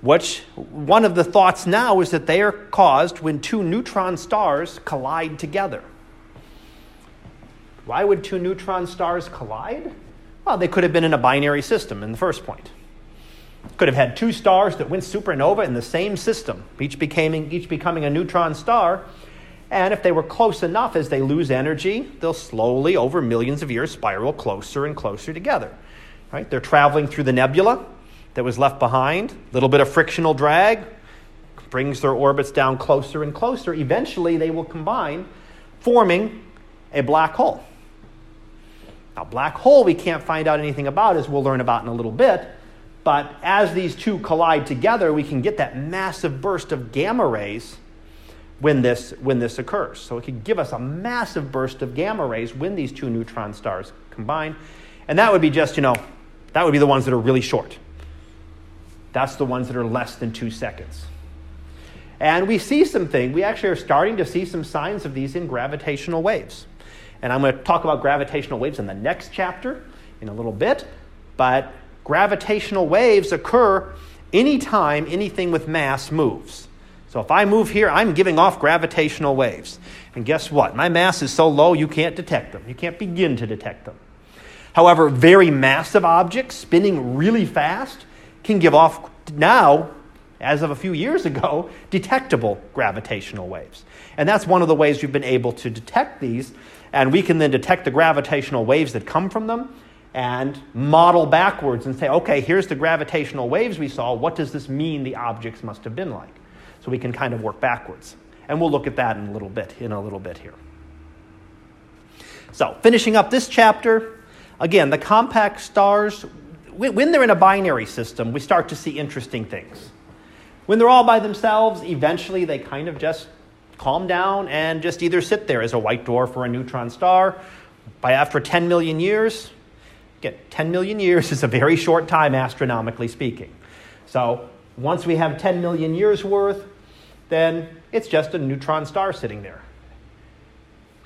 which one of the thoughts now is that they are caused when two neutron stars collide together. Why would two neutron stars collide? Well, they could have been in a binary system in the first point. Could have had two stars that went supernova in the same system, each becoming, each becoming a neutron star. And if they were close enough as they lose energy, they'll slowly, over millions of years, spiral closer and closer together. Right? They're traveling through the nebula. that was left behind, a little bit of frictional drag, brings their orbits down closer and closer. Eventually, they will combine, forming a black hole. Now, black hole we can't find out anything about, as we'll learn about in a little bit. But as these two collide together, we can get that massive burst of gamma rays when this, when this occurs. So it could give us a massive burst of gamma rays when these two neutron stars combine. And that would be just, you know, that would be the ones that are really short. That's the ones that are less than two seconds. And we see some things. We actually are starting to see some signs of these in gravitational waves. And I'm going to talk about gravitational waves in the next chapter in a little bit. But gravitational waves occur anytime anything with mass moves. So if I move here, I'm giving off gravitational waves. And guess what? My mass is so low you can't detect them. You can't begin to detect them. However, very massive objects spinning really fast can give off now, as of a few years ago, detectable gravitational waves. And that's one of the ways we've been able to detect these. And we can then detect the gravitational waves that come from them and model backwards and say, okay, here's the gravitational waves we saw. What does this mean the objects must have been like? So we can kind of work backwards. And we'll look at that in a little bit, in a little bit here. So, finishing up this chapter, again, the compact stars, when they're in a binary system, we start to see interesting things. When they're all by themselves, eventually they kind of just calm down and just either sit there as a white dwarf or a neutron star. By after 10 million years, Get 10 million years is a very short time, astronomically speaking. So once we have 10 million years worth, then it's just a neutron star sitting there.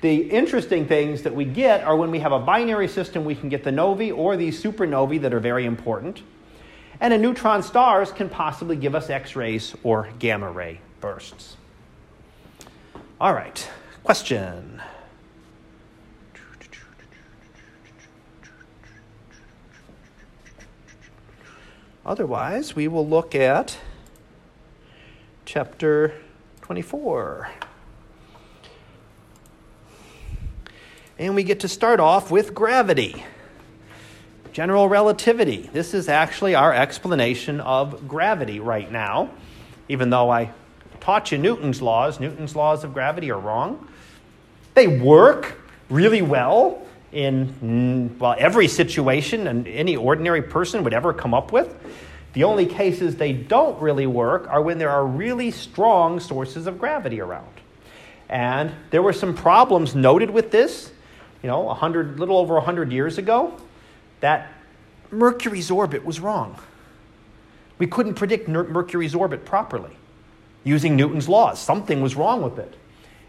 The interesting things that we get are when we have a binary system, we can get the novae or these supernovae that are very important. And a neutron stars can possibly give us X rays or gamma ray bursts. All right, question. Otherwise, we will look at chapter 24. And we get to start off with gravity. General relativity. This is actually our explanation of gravity right now. Even though I taught you Newton's laws, Newton's laws of gravity are wrong. They work really well in well every situation and any ordinary person would ever come up with. The only cases they don't really work are when there are really strong sources of gravity around. And there were some problems noted with this, you know, a hundred, little over a 100 years ago, that Mercury's orbit was wrong. We couldn't predict Mercury's orbit properly using Newton's laws. Something was wrong with it.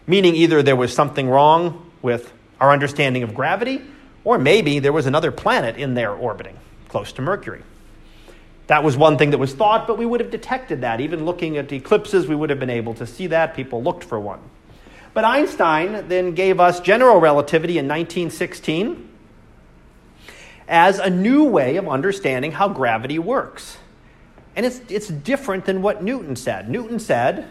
Meaning either there was something wrong with our understanding of gravity, or maybe there was another planet in there orbiting close to Mercury. That was one thing that was thought, but we would have detected that. Even looking at eclipses, we would have been able to see that. People looked for one. But Einstein then gave us general relativity in 1916 as a new way of understanding how gravity works. And it's, it's different than what Newton said. Newton said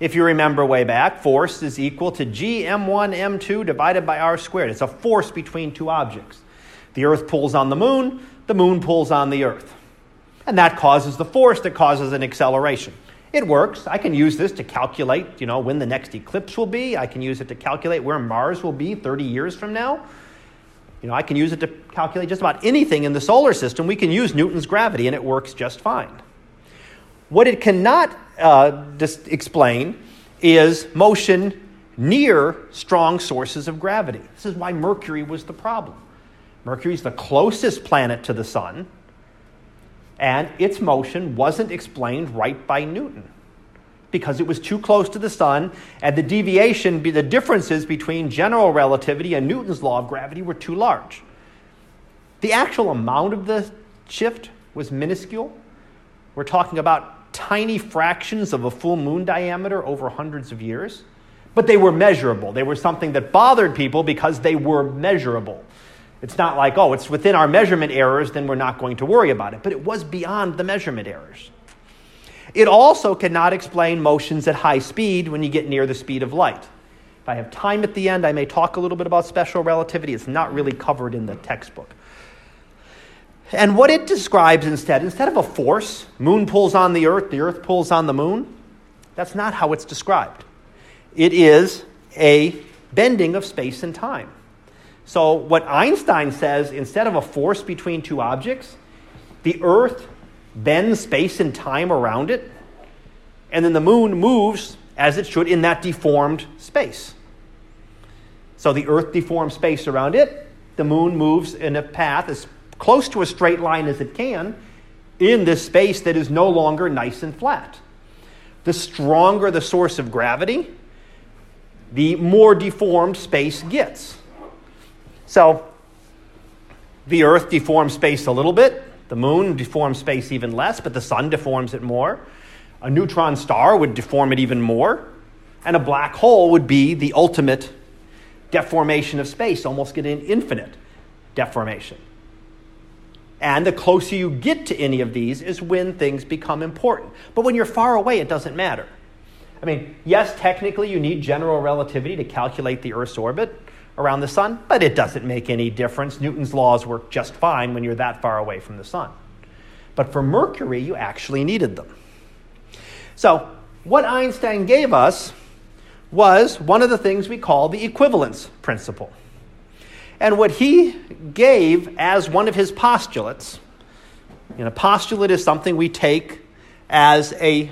if you remember way back, force is equal to g m1 m2 divided by r squared. It's a force between two objects. The Earth pulls on the moon, the moon pulls on the Earth. And that causes the force that causes an acceleration. It works. I can use this to calculate, you know, when the next eclipse will be. I can use it to calculate where Mars will be 30 years from now. You know, I can use it to calculate just about anything in the solar system. We can use Newton's gravity and it works just fine. What it cannot uh, explain is motion near strong sources of gravity. This is why Mercury was the problem. Mercury is the closest planet to the sun, and its motion wasn't explained right by Newton because it was too close to the sun, and the deviation, the differences between general relativity and Newton's law of gravity were too large. The actual amount of the shift was minuscule. We're talking about tiny fractions of a full moon diameter over hundreds of years, but they were measurable. They were something that bothered people because they were measurable. It's not like, oh, it's within our measurement errors, then we're not going to worry about it. But it was beyond the measurement errors. It also cannot explain motions at high speed when you get near the speed of light. If I have time at the end, I may talk a little bit about special relativity. It's not really covered in the textbook. And what it describes instead, instead of a force, moon pulls on the earth, the earth pulls on the moon, that's not how it's described. It is a bending of space and time. So, what Einstein says, instead of a force between two objects, the earth bends space and time around it, and then the moon moves as it should in that deformed space. So, the earth deforms space around it, the moon moves in a path as close to a straight line as it can in this space that is no longer nice and flat. The stronger the source of gravity, the more deformed space gets. So, the Earth deforms space a little bit, the moon deforms space even less, but the sun deforms it more. A neutron star would deform it even more, and a black hole would be the ultimate deformation of space, almost get an infinite deformation. And the closer you get to any of these is when things become important. But when you're far away, it doesn't matter. I mean, yes, technically you need general relativity to calculate the Earth's orbit around the sun, but it doesn't make any difference. Newton's laws work just fine when you're that far away from the sun. But for Mercury, you actually needed them. So, what Einstein gave us was one of the things we call the equivalence principle. And what he gave as one of his postulates, and a postulate is something we take as, a,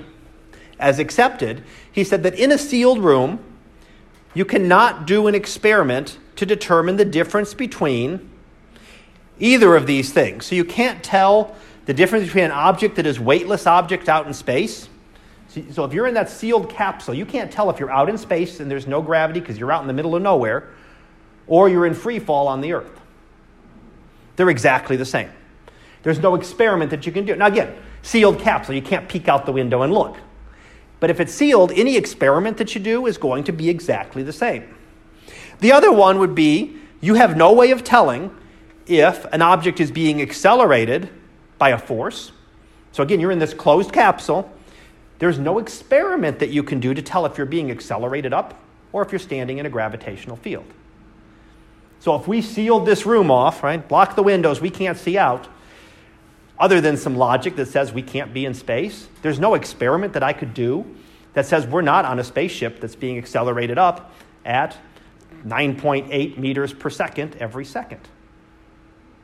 as accepted, he said that in a sealed room, you cannot do an experiment to determine the difference between either of these things. So you can't tell the difference between an object that is weightless object out in space. So if you're in that sealed capsule, you can't tell if you're out in space and there's no gravity because you're out in the middle of nowhere, or you're in free fall on the Earth. They're exactly the same. There's no experiment that you can do. Now, again, sealed capsule, you can't peek out the window and look. But if it's sealed, any experiment that you do is going to be exactly the same. The other one would be you have no way of telling if an object is being accelerated by a force. So, again, you're in this closed capsule. There's no experiment that you can do to tell if you're being accelerated up or if you're standing in a gravitational field. So if we sealed this room off, right, block the windows, we can't see out, other than some logic that says we can't be in space, there's no experiment that I could do that says we're not on a spaceship that's being accelerated up at 9.8 meters per second every second.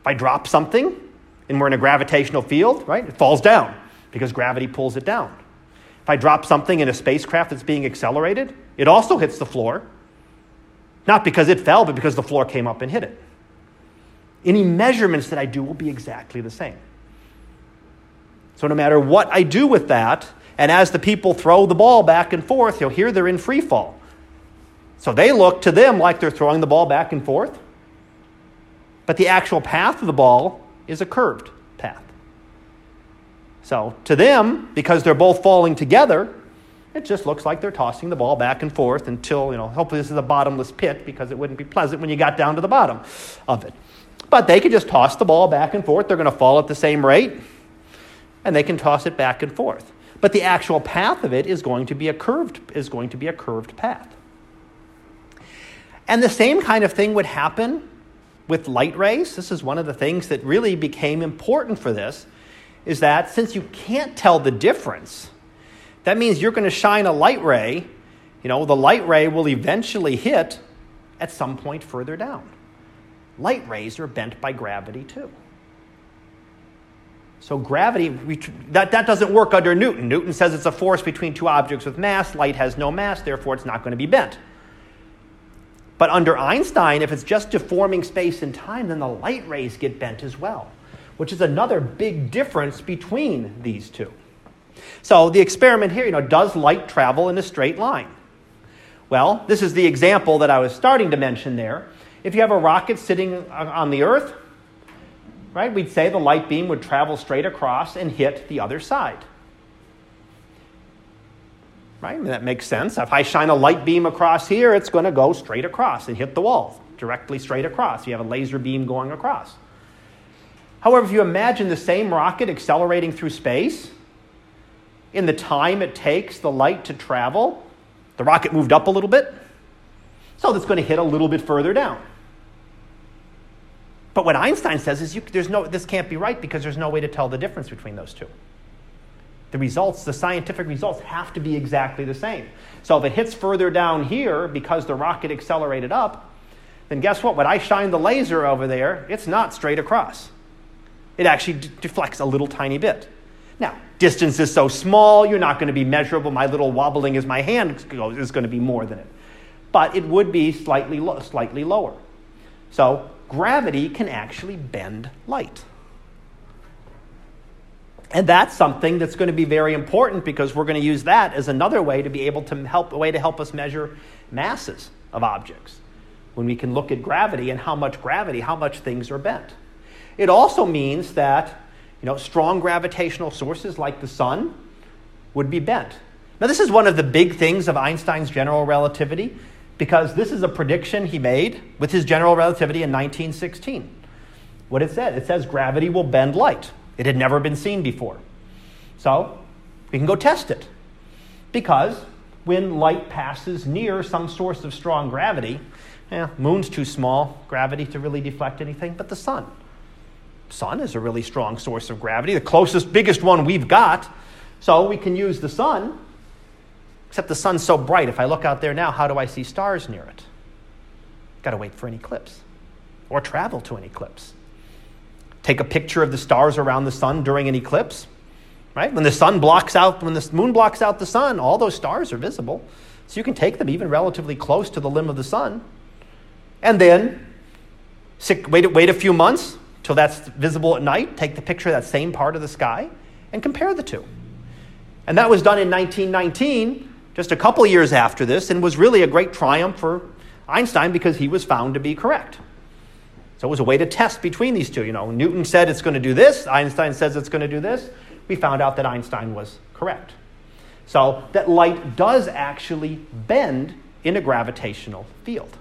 If I drop something and we're in a gravitational field, right, it falls down because gravity pulls it down. If I drop something in a spacecraft that's being accelerated, it also hits the floor not because it fell, but because the floor came up and hit it. Any measurements that I do will be exactly the same. So, no matter what I do with that, and as the people throw the ball back and forth, you'll hear they're in free fall. So they look to them like they're throwing the ball back and forth. But the actual path of the ball is a curved path. So to them, because they're both falling together, it just looks like they're tossing the ball back and forth until, you know, hopefully this is a bottomless pit because it wouldn't be pleasant when you got down to the bottom of it. But they could just toss the ball back and forth. They're going to fall at the same rate, and they can toss it back and forth. But the actual path of it is going to be a curved, is going to be a curved path. And the same kind of thing would happen with light rays. This is one of the things that really became important for this, is that since you can't tell the difference that means you're going to shine a light ray. You know, the light ray will eventually hit at some point further down. Light rays are bent by gravity too. So, gravity, that, that doesn't work under Newton. Newton says it's a force between two objects with mass. Light has no mass, therefore, it's not going to be bent. But under Einstein, if it's just deforming space and time, then the light rays get bent as well, which is another big difference between these two. So the experiment here, you know, does light travel in a straight line? Well, this is the example that I was starting to mention there. If you have a rocket sitting on the Earth, right, we'd say the light beam would travel straight across and hit the other side. Right? And that makes sense. If I shine a light beam across here, it's going to go straight across and hit the wall, directly straight across. You have a laser beam going across. However, if you imagine the same rocket accelerating through space, in the time it takes the light to travel, the rocket moved up a little bit, so it's going to hit a little bit further down. But what Einstein says is you, there's no, this can't be right because there's no way to tell the difference between those two. The results, the scientific results, have to be exactly the same. So if it hits further down here because the rocket accelerated up, then guess what? When I shine the laser over there, it's not straight across. It actually d- deflects a little tiny bit. Now, distance is so small, you're not going to be measurable. My little wobbling as my hand goes is going to be more than it. But it would be slightly, lo- slightly lower. So gravity can actually bend light. And that's something that's going to be very important because we're going to use that as another way to be able to help a way to help us measure masses of objects. When we can look at gravity and how much gravity, how much things are bent. It also means that you know, strong gravitational sources like the sun would be bent. Now, this is one of the big things of Einstein's general relativity because this is a prediction he made with his general relativity in 1916. What it said, it says gravity will bend light. It had never been seen before. So, we can go test it. Because when light passes near some source of strong gravity, yeah, moon's too small gravity to really deflect anything, but the sun sun is a really strong source of gravity, the closest, biggest one we've got. So we can use the sun, except the sun's so bright. If I look out there now, how do I see stars near it? Got to wait for an eclipse or travel to an eclipse. Take a picture of the stars around the sun during an eclipse, right? When the sun blocks out, when the moon blocks out the sun, all those stars are visible. So you can take them even relatively close to the limb of the sun. And then wait, wait a few months, till that's visible at night, take the picture of that same part of the sky, and compare the two. And that was done in 1919, just a couple years after this, and was really a great triumph for Einstein because he was found to be correct. So it was a way to test between these two. You know, Newton said it's going to do this, Einstein says it's going to do this. We found out that Einstein was correct. So that light does actually bend in a gravitational field.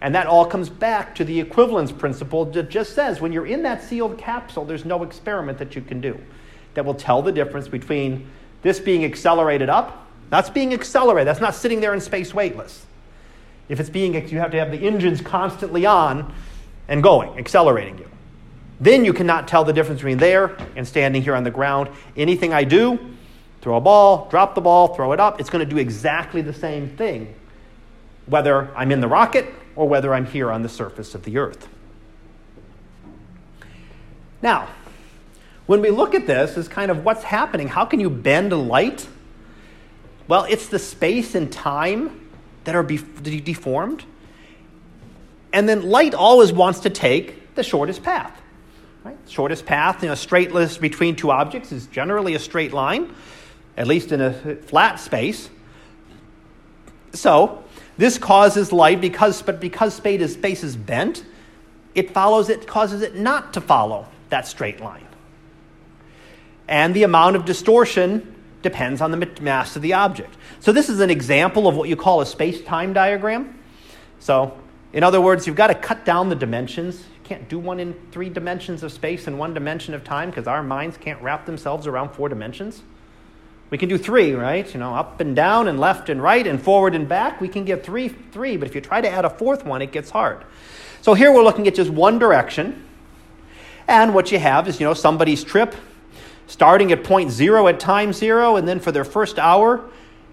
And that all comes back to the equivalence principle that just says when you're in that sealed capsule, there's no experiment that you can do that will tell the difference between this being accelerated up, that's being accelerated, that's not sitting there in space weightless. If it's being, you have to have the engines constantly on and going, accelerating you. Then you cannot tell the difference between there and standing here on the ground. Anything I do, throw a ball, drop the ball, throw it up, it's going to do exactly the same thing, whether I'm in the rocket or whether I'm here on the surface of the earth. Now, when we look at this as kind of what's happening, how can you bend light? Well, it's the space and time that are deformed. And then light always wants to take the shortest path. Right? Shortest path in a straight list between two objects is generally a straight line, at least in a flat space. So, this causes light because, but because space is, space is bent, it follows it causes it not to follow that straight line. And the amount of distortion depends on the mass of the object. So this is an example of what you call a space-time diagram. So, in other words, you've got to cut down the dimensions. You can't do one in three dimensions of space and one dimension of time because our minds can't wrap themselves around four dimensions. We can do three, right? You know, up and down and left and right and forward and back. We can get three, three, but if you try to add a fourth one, it gets hard. So here we're looking at just one direction. And what you have is, you know, somebody's trip starting at point zero at time zero, and then for their first hour,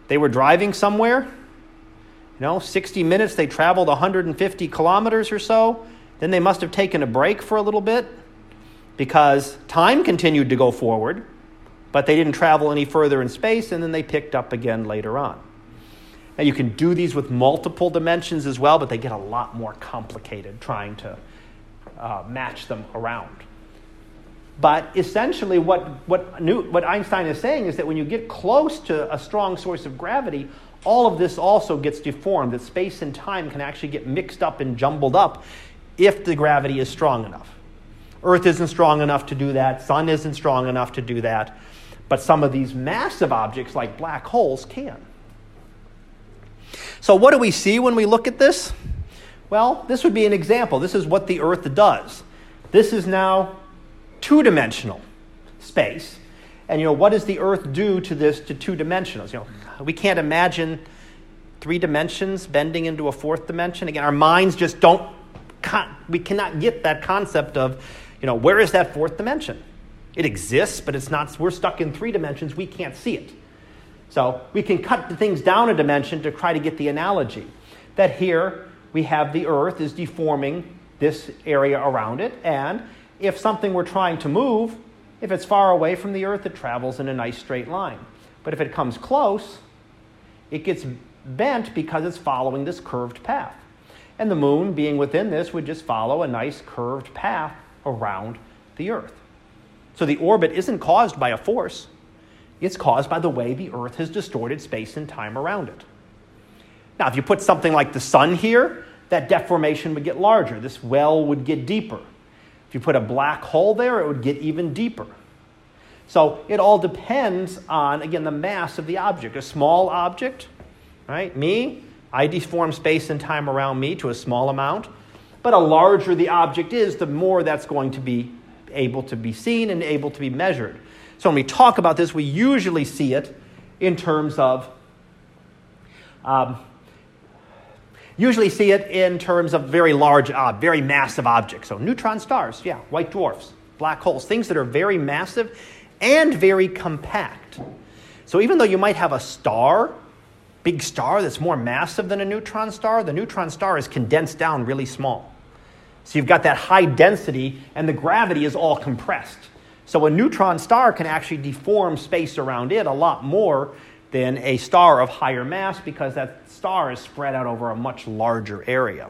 they were driving somewhere. You know, 60 minutes, they traveled 150 kilometers or so. Then they must have taken a break for a little bit because time continued to go forward but they didn't travel any further in space, and then they picked up again later on. Now, you can do these with multiple dimensions as well, but they get a lot more complicated trying to uh, match them around. But essentially, what, what, New, what Einstein is saying is that when you get close to a strong source of gravity, all of this also gets deformed, that space and time can actually get mixed up and jumbled up if the gravity is strong enough. Earth isn't strong enough to do that, Sun isn't strong enough to do that. But some of these massive objects, like black holes, can. So, what do we see when we look at this? Well, this would be an example. This is what the Earth does. This is now two dimensional space. And you know, what does the Earth do to this to two dimensionals? You know, we can't imagine three dimensions bending into a fourth dimension. Again, our minds just don't we cannot get that concept of, you know, where is that fourth dimension? It exists, but it's not, we're stuck in three dimensions, we can't see it. So we can cut the things down a dimension to try to get the analogy that here we have the earth is deforming this area around it, and if something were trying to move, if it's far away from the earth, it travels in a nice straight line. But if it comes close, it gets bent because it's following this curved path. And the moon, being within this, would just follow a nice curved path around the earth. So the orbit isn't caused by a force, it's caused by the way the earth has distorted space and time around it. Now, if you put something like the sun here, that deformation would get larger. This well would get deeper. If you put a black hole there, it would get even deeper. So it all depends on, again, the mass of the object. A small object, right? Me, I deform space and time around me to a small amount. But a larger the object is, the more that's going to be able to be seen and able to be measured. So when we talk about this, we usually see it in terms of, um, usually see it in terms of very large, uh, very massive objects. So neutron stars, yeah, white dwarfs, black holes, things that are very massive and very compact. So even though you might have a star, big star that's more massive than a neutron star, the neutron star is condensed down really small. So you've got that high density, and the gravity is all compressed. So a neutron star can actually deform space around it a lot more than a star of higher mass because that star is spread out over a much larger area.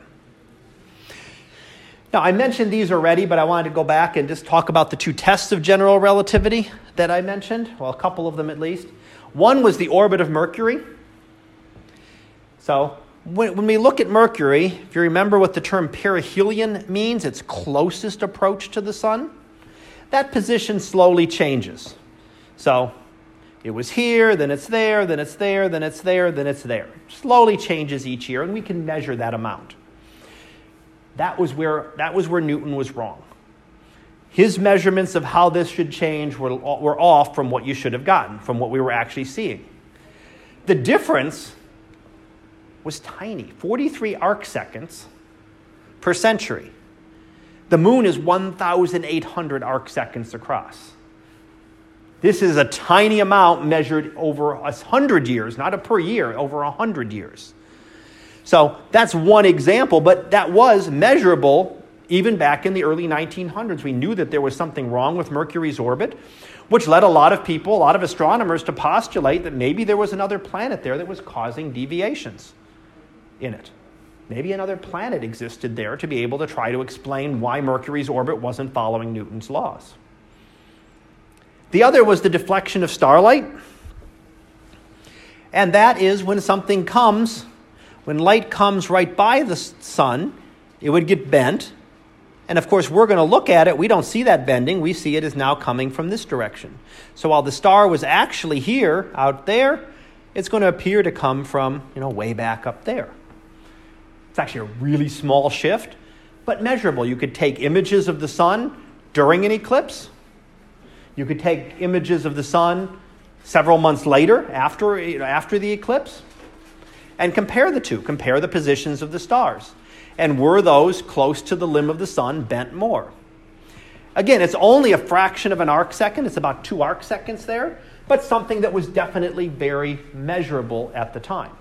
Now, I mentioned these already, but I wanted to go back and just talk about the two tests of general relativity that I mentioned. Well, a couple of them at least. One was the orbit of Mercury. So, when, when we look at Mercury, if you remember what the term perihelion means, its closest approach to the sun, that position slowly changes. So, it was here, then it's there, then it's there, then it's there, then it's there. Slowly changes each year, and we can measure that amount. That was where, that was where Newton was wrong. His measurements of how this should change were, were off from what you should have gotten, from what we were actually seeing. The difference was tiny 43 arc seconds per century. The moon is 1,800 arc seconds across. This is a tiny amount measured over a hundred years, not a per year, over a hundred years. So that's one example, but that was measurable even back in the early 1900s. We knew that there was something wrong with Mercury's orbit, which led a lot of people, a lot of astronomers, to postulate that maybe there was another planet there that was causing deviations in it. Maybe another planet existed there to be able to try to explain why Mercury's orbit wasn't following Newton's laws. The other was the deflection of starlight. And that is when something comes, when light comes right by the sun, it would get bent. And of course, we're going to look at it. We don't see that bending. We see it is now coming from this direction. So while the star was actually here, out there, it's going to appear to come from, you know, way back up there. It's actually a really small shift, but measurable. You could take images of the sun during an eclipse you could take images of the sun several months later, after, you know, after the eclipse, and compare the two. Compare the positions of the stars. And were those close to the limb of the sun bent more? Again, it's only a fraction of an arc second, it's about two arc seconds there, but something that was definitely very measurable at the time.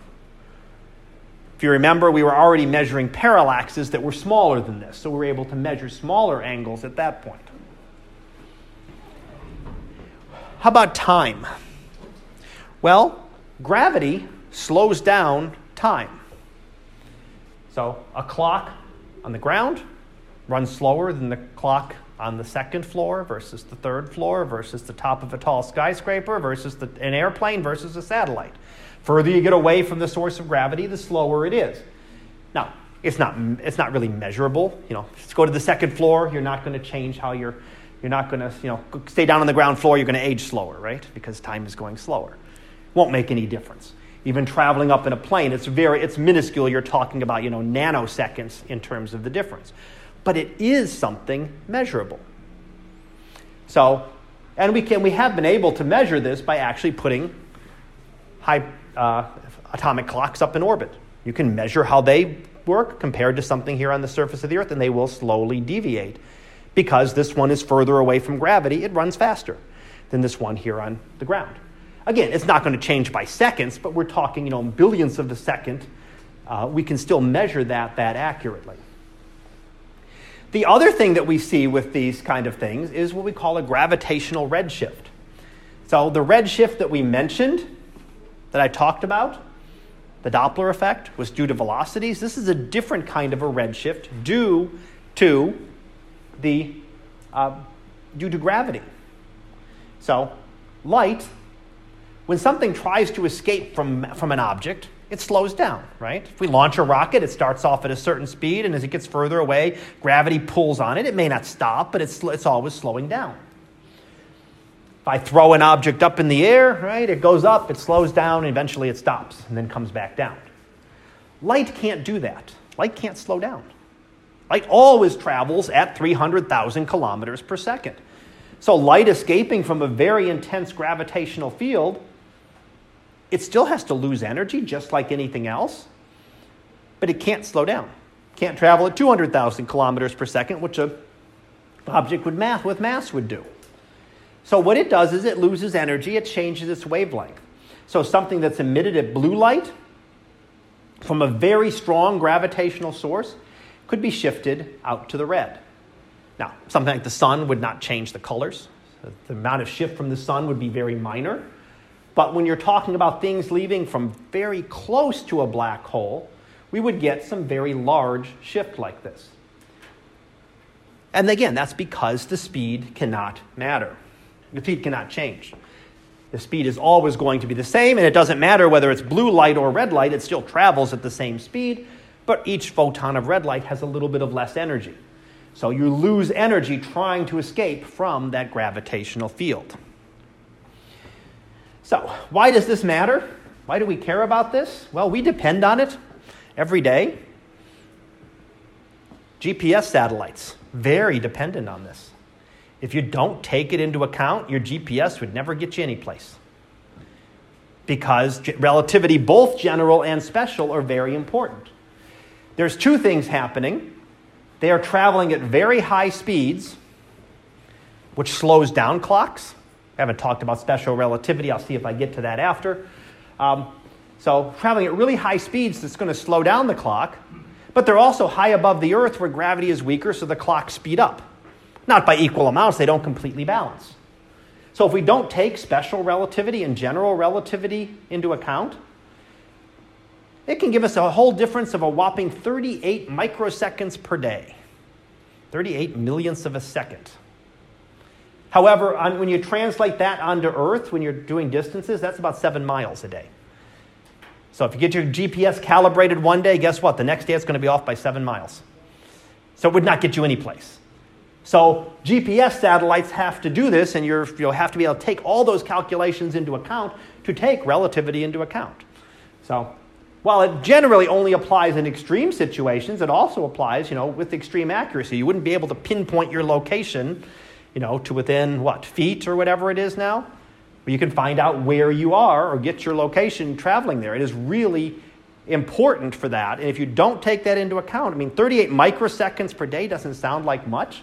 If you remember, we were already measuring parallaxes that were smaller than this, so we were able to measure smaller angles at that point. How about time? Well, gravity slows down time. So a clock on the ground runs slower than the clock on the second floor versus the third floor versus the top of a tall skyscraper versus the, an airplane versus a satellite. Further you get away from the source of gravity, the slower it is. Now, it's not, it's not really measurable. You know, just go to the second floor, you're not going to change how you're you're not going to, you know, stay down on the ground floor, you're going to age slower, right? Because time is going slower. Won't make any difference. Even traveling up in a plane, it's very, it's minuscule. You're talking about, you know, nanoseconds in terms of the difference. But it is something measurable. So, and we can, we have been able to measure this by actually putting high uh, atomic clocks up in orbit. You can measure how they work compared to something here on the surface of the Earth, and they will slowly deviate. Because this one is further away from gravity, it runs faster than this one here on the ground. Again, it's not going to change by seconds, but we're talking, you know, billions of a second. Uh, we can still measure that that accurately. The other thing that we see with these kind of things is what we call a gravitational redshift. So the redshift that we mentioned, that I talked about, the Doppler effect, was due to velocities. This is a different kind of a redshift due to the uh, due to gravity. So light, when something tries to escape from, from an object, it slows down, right? If we launch a rocket, it starts off at a certain speed, and as it gets further away, gravity pulls on it. It may not stop, but it's, it's always slowing down. If I throw an object up in the air, right, it goes up, it slows down, and eventually it stops and then comes back down. Light can't do that. Light can't slow down. Light always travels at 300,000 kilometers per second. So, light escaping from a very intense gravitational field it still has to lose energy just like anything else, but it can't slow down. Can't travel at 200,000 kilometers per second, which a object with mass, with mass would do. So what it does is it loses energy, it changes its wavelength. So something that's emitted at blue light from a very strong gravitational source could be shifted out to the red. Now, something like the sun would not change the colors. The amount of shift from the sun would be very minor. But when you're talking about things leaving from very close to a black hole, we would get some very large shift like this. And again, that's because the speed cannot matter. The speed cannot change. The speed is always going to be the same, and it doesn't matter whether it's blue light or red light, it still travels at the same speed, but each photon of red light has a little bit of less energy. So you lose energy trying to escape from that gravitational field. So, why does this matter? Why do we care about this? Well, we depend on it every day. GPS satellites, very dependent on this. If you don't take it into account, your GPS would never get you anyplace. Because relativity, both general and special, are very important. There's two things happening. They are traveling at very high speeds, which slows down clocks I haven't talked about special relativity. I'll see if I get to that after. Um, so, traveling at really high speeds, that's going to slow down the clock, but they're also high above the Earth where gravity is weaker, so the clocks speed up. Not by equal amounts, they don't completely balance. So, if we don't take special relativity and general relativity into account, it can give us a whole difference of a whopping 38 microseconds per day. 38 millionths of a second. However, on, when you translate that onto Earth, when you're doing distances, that's about seven miles a day. So if you get your GPS calibrated one day, guess what? The next day it's going to be off by seven miles. So it would not get you any place. So GPS satellites have to do this, and you will have to be able to take all those calculations into account to take relativity into account. So while it generally only applies in extreme situations, it also applies, you know, with extreme accuracy. You wouldn't be able to pinpoint your location you know, to within what, feet or whatever it is now, But you can find out where you are or get your location traveling there. It is really important for that. And if you don't take that into account, I mean, 38 microseconds per day doesn't sound like much,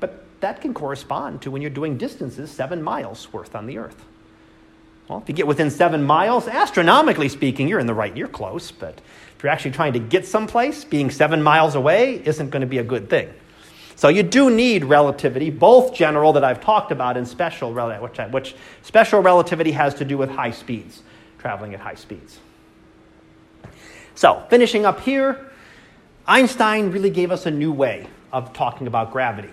but that can correspond to when you're doing distances seven miles worth on the Earth. Well, if you get within seven miles, astronomically speaking, you're in the right, you're close, but if you're actually trying to get someplace, being seven miles away isn't going to be a good thing. So you do need relativity, both general that I've talked about and special, which, which special relativity has to do with high speeds, traveling at high speeds. So finishing up here, Einstein really gave us a new way of talking about gravity.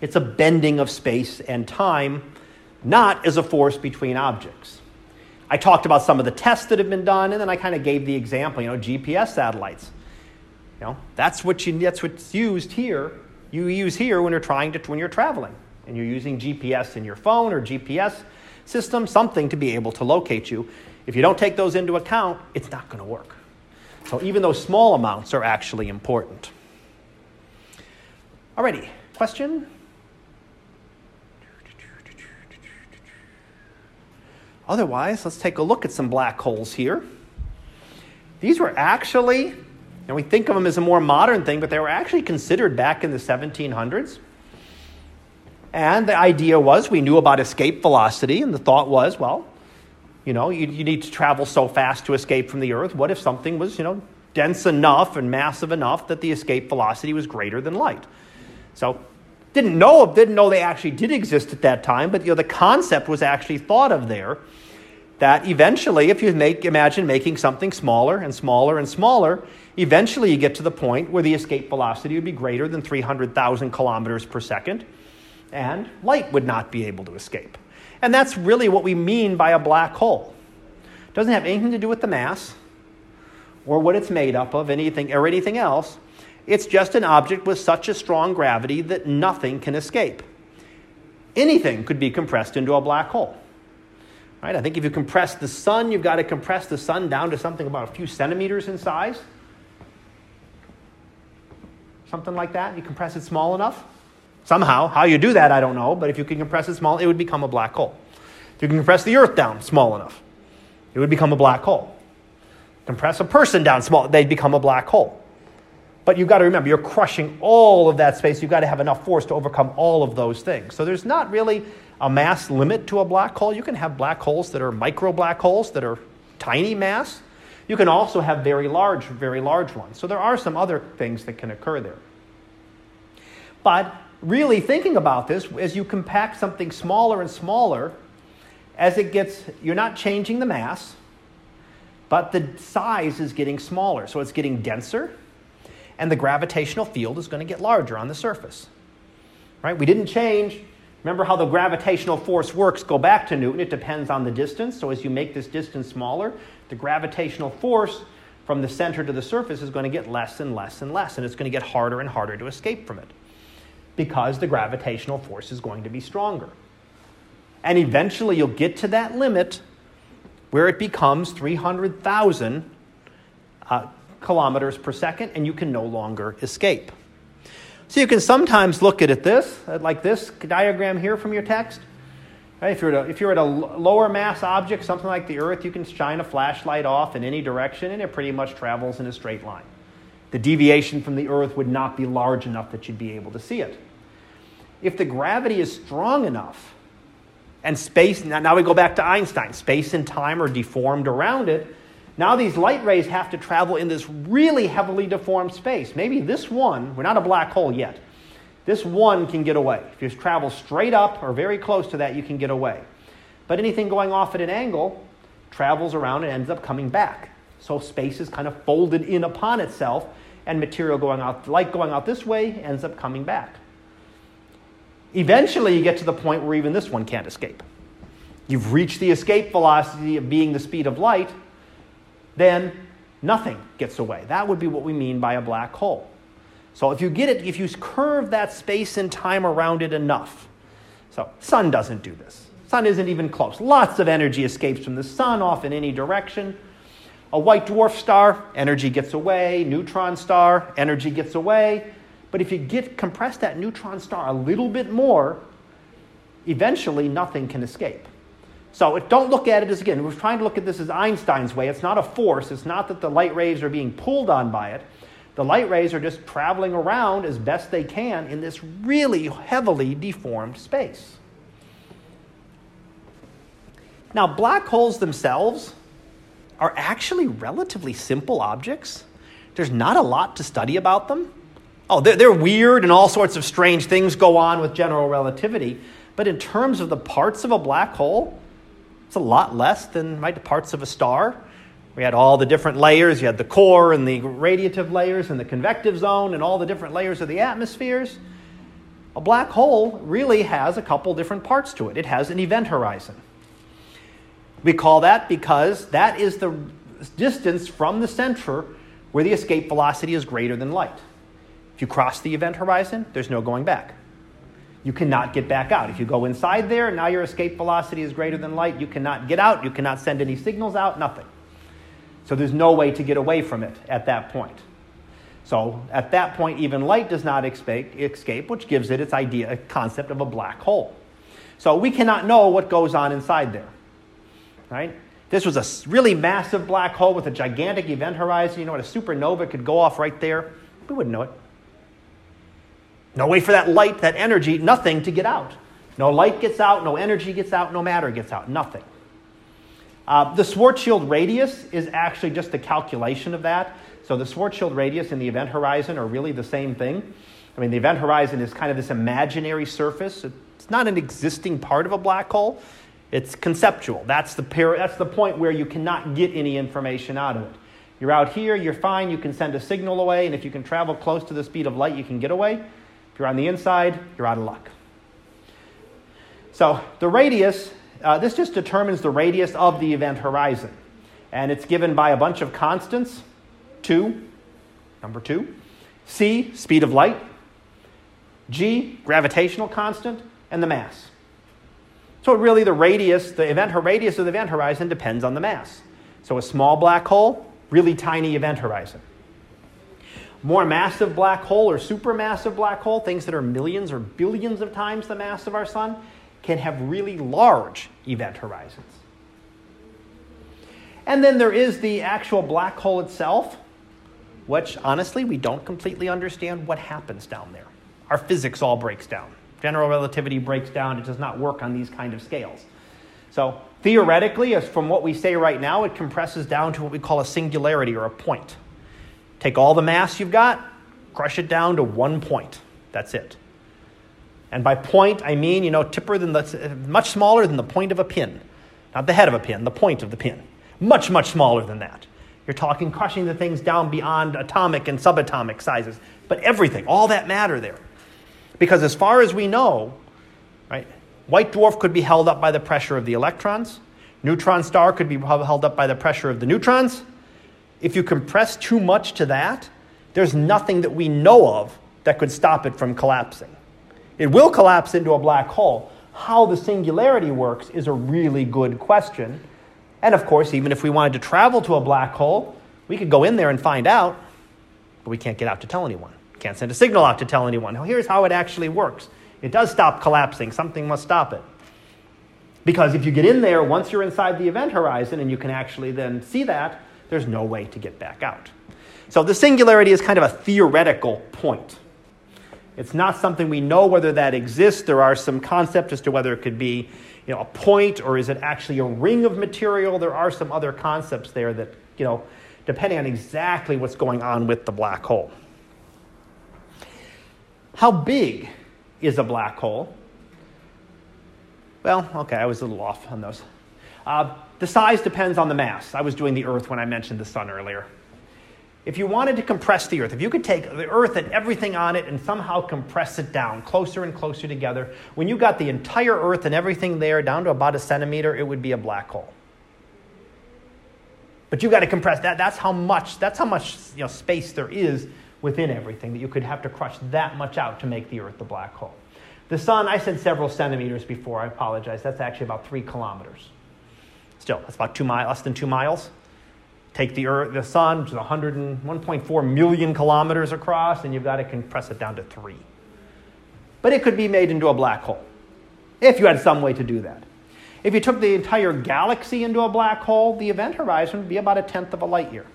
It's a bending of space and time, not as a force between objects. I talked about some of the tests that have been done, and then I kind of gave the example, you know, GPS satellites. You know, that's what you, that's what's used here you use here when you're trying to when you're traveling and you're using GPS in your phone or GPS system, something to be able to locate you. If you don't take those into account, it's not going to work. So even those small amounts are actually important. Alrighty, question? Otherwise, let's take a look at some black holes here. These were actually And we think of them as a more modern thing, but they were actually considered back in the 1700s. And the idea was we knew about escape velocity, and the thought was, well, you know, you, you need to travel so fast to escape from the Earth. What if something was, you know, dense enough and massive enough that the escape velocity was greater than light? So didn't know didn't know they actually did exist at that time, but you know the concept was actually thought of there. That eventually, if you make imagine making something smaller and smaller and smaller, eventually you get to the point where the escape velocity would be greater than 300,000 kilometers per second, and light would not be able to escape. And that's really what we mean by a black hole. It doesn't have anything to do with the mass or what it's made up of, anything or anything else. It's just an object with such a strong gravity that nothing can escape. Anything could be compressed into a black hole. Right? I think if you compress the sun, you've got to compress the sun down to something about a few centimeters in size. Something like that. You compress it small enough. Somehow, how you do that, I don't know, but if you can compress it small, it would become a black hole. If you can compress the Earth down small enough, it would become a black hole. Compress a person down small, they'd become a black hole. But you've got to remember, you're crushing all of that space. You've got to have enough force to overcome all of those things. So there's not really a mass limit to a black hole. You can have black holes that are micro black holes that are tiny mass. You can also have very large, very large ones. So there are some other things that can occur there. But really thinking about this, as you compact something smaller and smaller, as it gets, you're not changing the mass, but the size is getting smaller. So it's getting denser and the gravitational field is going to get larger on the surface. Right? We didn't change. Remember how the gravitational force works? Go back to Newton. It depends on the distance. So as you make this distance smaller, the gravitational force from the center to the surface is going to get less and less and less, and it's going to get harder and harder to escape from it because the gravitational force is going to be stronger. And eventually you'll get to that limit where it becomes 300,000 uh, kilometers per second, and you can no longer escape. So you can sometimes look at it this, uh, like this diagram here from your text. Right? If, you're at a, if you're at a lower mass object, something like the Earth, you can shine a flashlight off in any direction, and it pretty much travels in a straight line. The deviation from the Earth would not be large enough that you'd be able to see it. If the gravity is strong enough, and space, now we go back to Einstein, space and time are deformed around it, now these light rays have to travel in this really heavily deformed space. Maybe this one, we're not a black hole yet, this one can get away. If you travel straight up or very close to that, you can get away. But anything going off at an angle travels around and ends up coming back. So space is kind of folded in upon itself, and material going out, light going out this way, ends up coming back. Eventually, you get to the point where even this one can't escape. You've reached the escape velocity of being the speed of light, then nothing gets away. That would be what we mean by a black hole. So if you get it, if you curve that space and time around it enough, so sun doesn't do this. Sun isn't even close. Lots of energy escapes from the sun off in any direction. A white dwarf star, energy gets away. Neutron star, energy gets away. But if you get compress that neutron star a little bit more, eventually nothing can escape. So don't look at it as, again, we're trying to look at this as Einstein's way. It's not a force. It's not that the light rays are being pulled on by it. The light rays are just traveling around as best they can in this really heavily deformed space. Now, black holes themselves are actually relatively simple objects. There's not a lot to study about them. Oh, they're, they're weird and all sorts of strange things go on with general relativity. But in terms of the parts of a black hole, it's a lot less than right, the parts of a star. We had all the different layers. You had the core and the radiative layers and the convective zone and all the different layers of the atmospheres. A black hole really has a couple different parts to it. It has an event horizon. We call that because that is the distance from the center where the escape velocity is greater than light. If you cross the event horizon, there's no going back you cannot get back out. If you go inside there, now your escape velocity is greater than light. You cannot get out. You cannot send any signals out, nothing. So there's no way to get away from it at that point. So at that point, even light does not escape, which gives it its idea, concept of a black hole. So we cannot know what goes on inside there. Right? This was a really massive black hole with a gigantic event horizon. You know what? A supernova could go off right there. We wouldn't know it. No way for that light, that energy, nothing to get out. No light gets out, no energy gets out, no matter gets out, nothing. Uh, the Schwarzschild radius is actually just a calculation of that. So the Schwarzschild radius and the event horizon are really the same thing. I mean, the event horizon is kind of this imaginary surface. It's not an existing part of a black hole. It's conceptual. That's the, that's the point where you cannot get any information out of it. You're out here, you're fine, you can send a signal away, and if you can travel close to the speed of light, you can get away. If you're on the inside, you're out of luck. So the radius, uh, this just determines the radius of the event horizon. And it's given by a bunch of constants. Two, number two. C, speed of light. G, gravitational constant. And the mass. So really the radius, the event radius of the event horizon depends on the mass. So a small black hole, really tiny event horizon. More massive black hole or supermassive black hole, things that are millions or billions of times the mass of our sun, can have really large event horizons. And then there is the actual black hole itself, which honestly we don't completely understand what happens down there. Our physics all breaks down. General relativity breaks down, it does not work on these kind of scales. So theoretically, as from what we say right now, it compresses down to what we call a singularity or a point. Take all the mass you've got, crush it down to one point. That's it. And by point, I mean, you know, tipper than the, much smaller than the point of a pin. Not the head of a pin, the point of the pin. Much, much smaller than that. You're talking crushing the things down beyond atomic and subatomic sizes. But everything, all that matter there. Because as far as we know, right, white dwarf could be held up by the pressure of the electrons. Neutron star could be held up by the pressure of the neutrons. If you compress too much to that, there's nothing that we know of that could stop it from collapsing. It will collapse into a black hole. How the singularity works is a really good question. And of course, even if we wanted to travel to a black hole, we could go in there and find out, but we can't get out to tell anyone. Can't send a signal out to tell anyone. Here's how it actually works it does stop collapsing, something must stop it. Because if you get in there, once you're inside the event horizon and you can actually then see that, there's no way to get back out. So the singularity is kind of a theoretical point. It's not something we know whether that exists. There are some concepts as to whether it could be you know, a point or is it actually a ring of material. There are some other concepts there that, you know, depending on exactly what's going on with the black hole. How big is a black hole? Well, okay, I was a little off on those. Uh, the size depends on the mass. I was doing the Earth when I mentioned the sun earlier if you wanted to compress the Earth, if you could take the Earth and everything on it and somehow compress it down closer and closer together, when you got the entire Earth and everything there down to about a centimeter, it would be a black hole. But you got to compress that. That's how much. That's how much you know, space there is within everything that you could have to crush that much out to make the Earth a black hole. The sun, I said several centimeters before. I apologize. That's actually about three kilometers. Still, that's about two miles, less than two miles. Take the Earth, the Sun, which is 101.4 million kilometers across, and you've got to compress it down to three. But it could be made into a black hole if you had some way to do that. If you took the entire galaxy into a black hole, the event horizon would be about a tenth of a light year.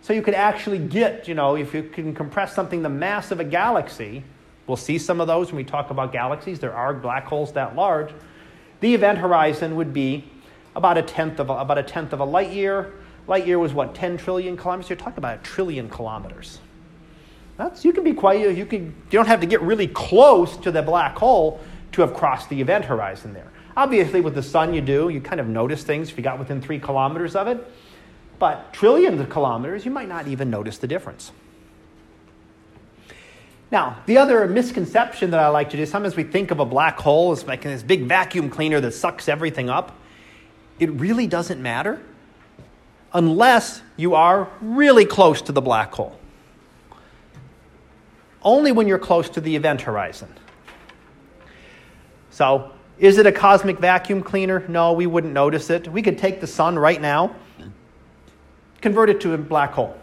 So you could actually get, you know, if you can compress something the mass of a galaxy, we'll see some of those when we talk about galaxies. There are black holes that large. The event horizon would be about a tenth of a, about a tenth of a light year. Light year was what 10 trillion kilometers. You're talking about a trillion kilometers. That's you can be quite you can you don't have to get really close to the black hole to have crossed the event horizon there. Obviously, with the sun, you do. You kind of notice things if you got within three kilometers of it. But trillions of kilometers, you might not even notice the difference. Now, the other misconception that I like to do, sometimes we think of a black hole as like this big vacuum cleaner that sucks everything up it really doesn't matter unless you are really close to the black hole. Only when you're close to the event horizon. So, is it a cosmic vacuum cleaner? No, we wouldn't notice it. We could take the sun right now, convert it to a black hole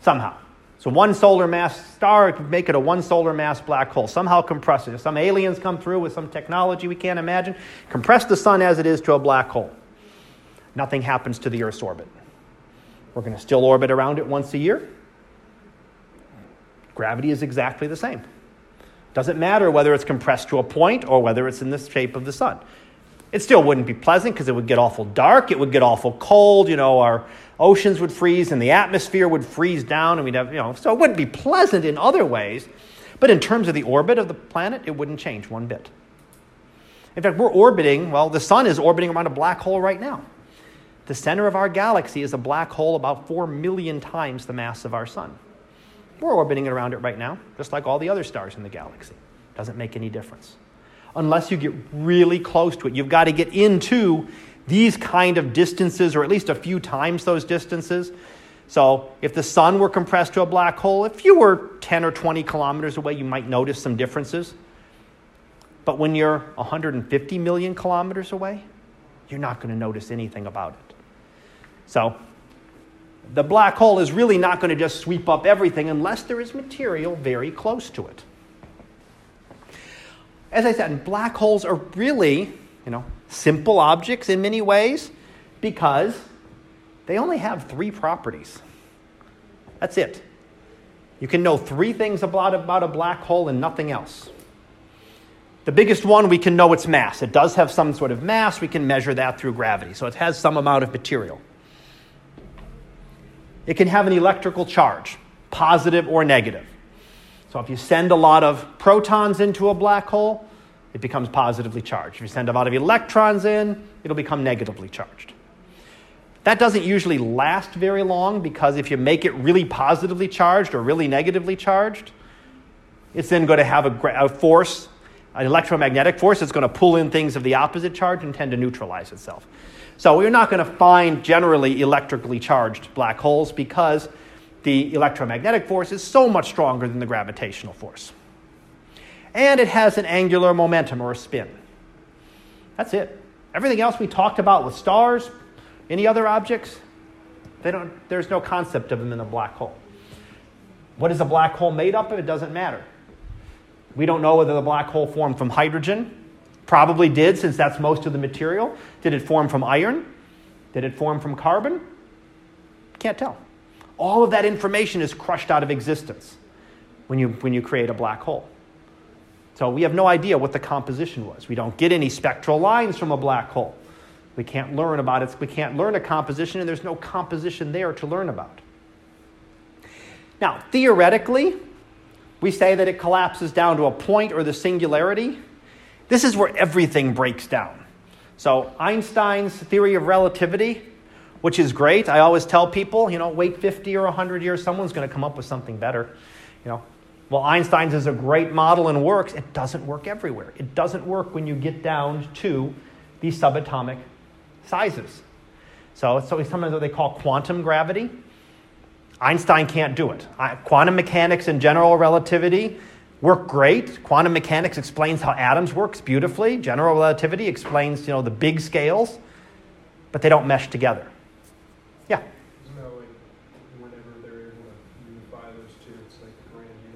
somehow. So one solar mass star could make it a one solar mass black hole. Somehow compress it. If some aliens come through with some technology we can't imagine, compress the sun as it is to a black hole. nothing happens to the Earth's orbit. We're going to still orbit around it once a year. Gravity is exactly the same. Doesn't matter whether it's compressed to a point or whether it's in the shape of the sun. It still wouldn't be pleasant because it would get awful dark, it would get awful cold, you know, our oceans would freeze and the atmosphere would freeze down and we'd have, you know, so it wouldn't be pleasant in other ways. But in terms of the orbit of the planet, it wouldn't change one bit. In fact, we're orbiting, well, the sun is orbiting around a black hole right now. The center of our galaxy is a black hole about 4 million times the mass of our sun. We're orbiting around it right now, just like all the other stars in the galaxy. Doesn't make any difference. Unless you get really close to it, you've got to get into these kind of distances, or at least a few times those distances. So, if the sun were compressed to a black hole, if you were 10 or 20 kilometers away, you might notice some differences. But when you're 150 million kilometers away, you're not going to notice anything about it. So, the black hole is really not going to just sweep up everything unless there is material very close to it. As I said, black holes are really, you know, simple objects in many ways because they only have three properties. That's it. You can know three things about, about a black hole and nothing else. The biggest one, we can know its mass. It does have some sort of mass. We can measure that through gravity. So it has some amount of material. It can have an electrical charge, positive or negative. So if you send a lot of protons into a black hole, it becomes positively charged. If you send a lot of electrons in, it'll become negatively charged. That doesn't usually last very long because if you make it really positively charged or really negatively charged, it's then going to have a, a force, an electromagnetic force that's going to pull in things of the opposite charge and tend to neutralize itself. So we're not going to find generally electrically charged black holes because the electromagnetic force is so much stronger than the gravitational force. And it has an angular momentum or a spin. That's it. Everything else we talked about with stars, any other objects, they don't, there's no concept of them in a black hole. What is a black hole made up of? It doesn't matter. We don't know whether the black hole formed from hydrogen. Probably did, since that's most of the material. Did it form from iron? Did it form from carbon? Can't tell. All of that information is crushed out of existence when you, when you create a black hole. So we have no idea what the composition was. We don't get any spectral lines from a black hole. We can't learn about it. We can't learn a composition, and there's no composition there to learn about. Now, theoretically, we say that it collapses down to a point or the singularity. This is where everything breaks down. So, Einstein's theory of relativity, which is great. I always tell people, you know, wait 50 or 100 years, someone's going to come up with something better. You know, well, Einstein's is a great model and works. It doesn't work everywhere. It doesn't work when you get down to these subatomic sizes. So, so sometimes what they call quantum gravity. Einstein can't do it. Quantum mechanics and general relativity work great. Quantum mechanics explains how atoms works beautifully. General relativity explains, you know, the big scales, but they don't mesh together. Yeah.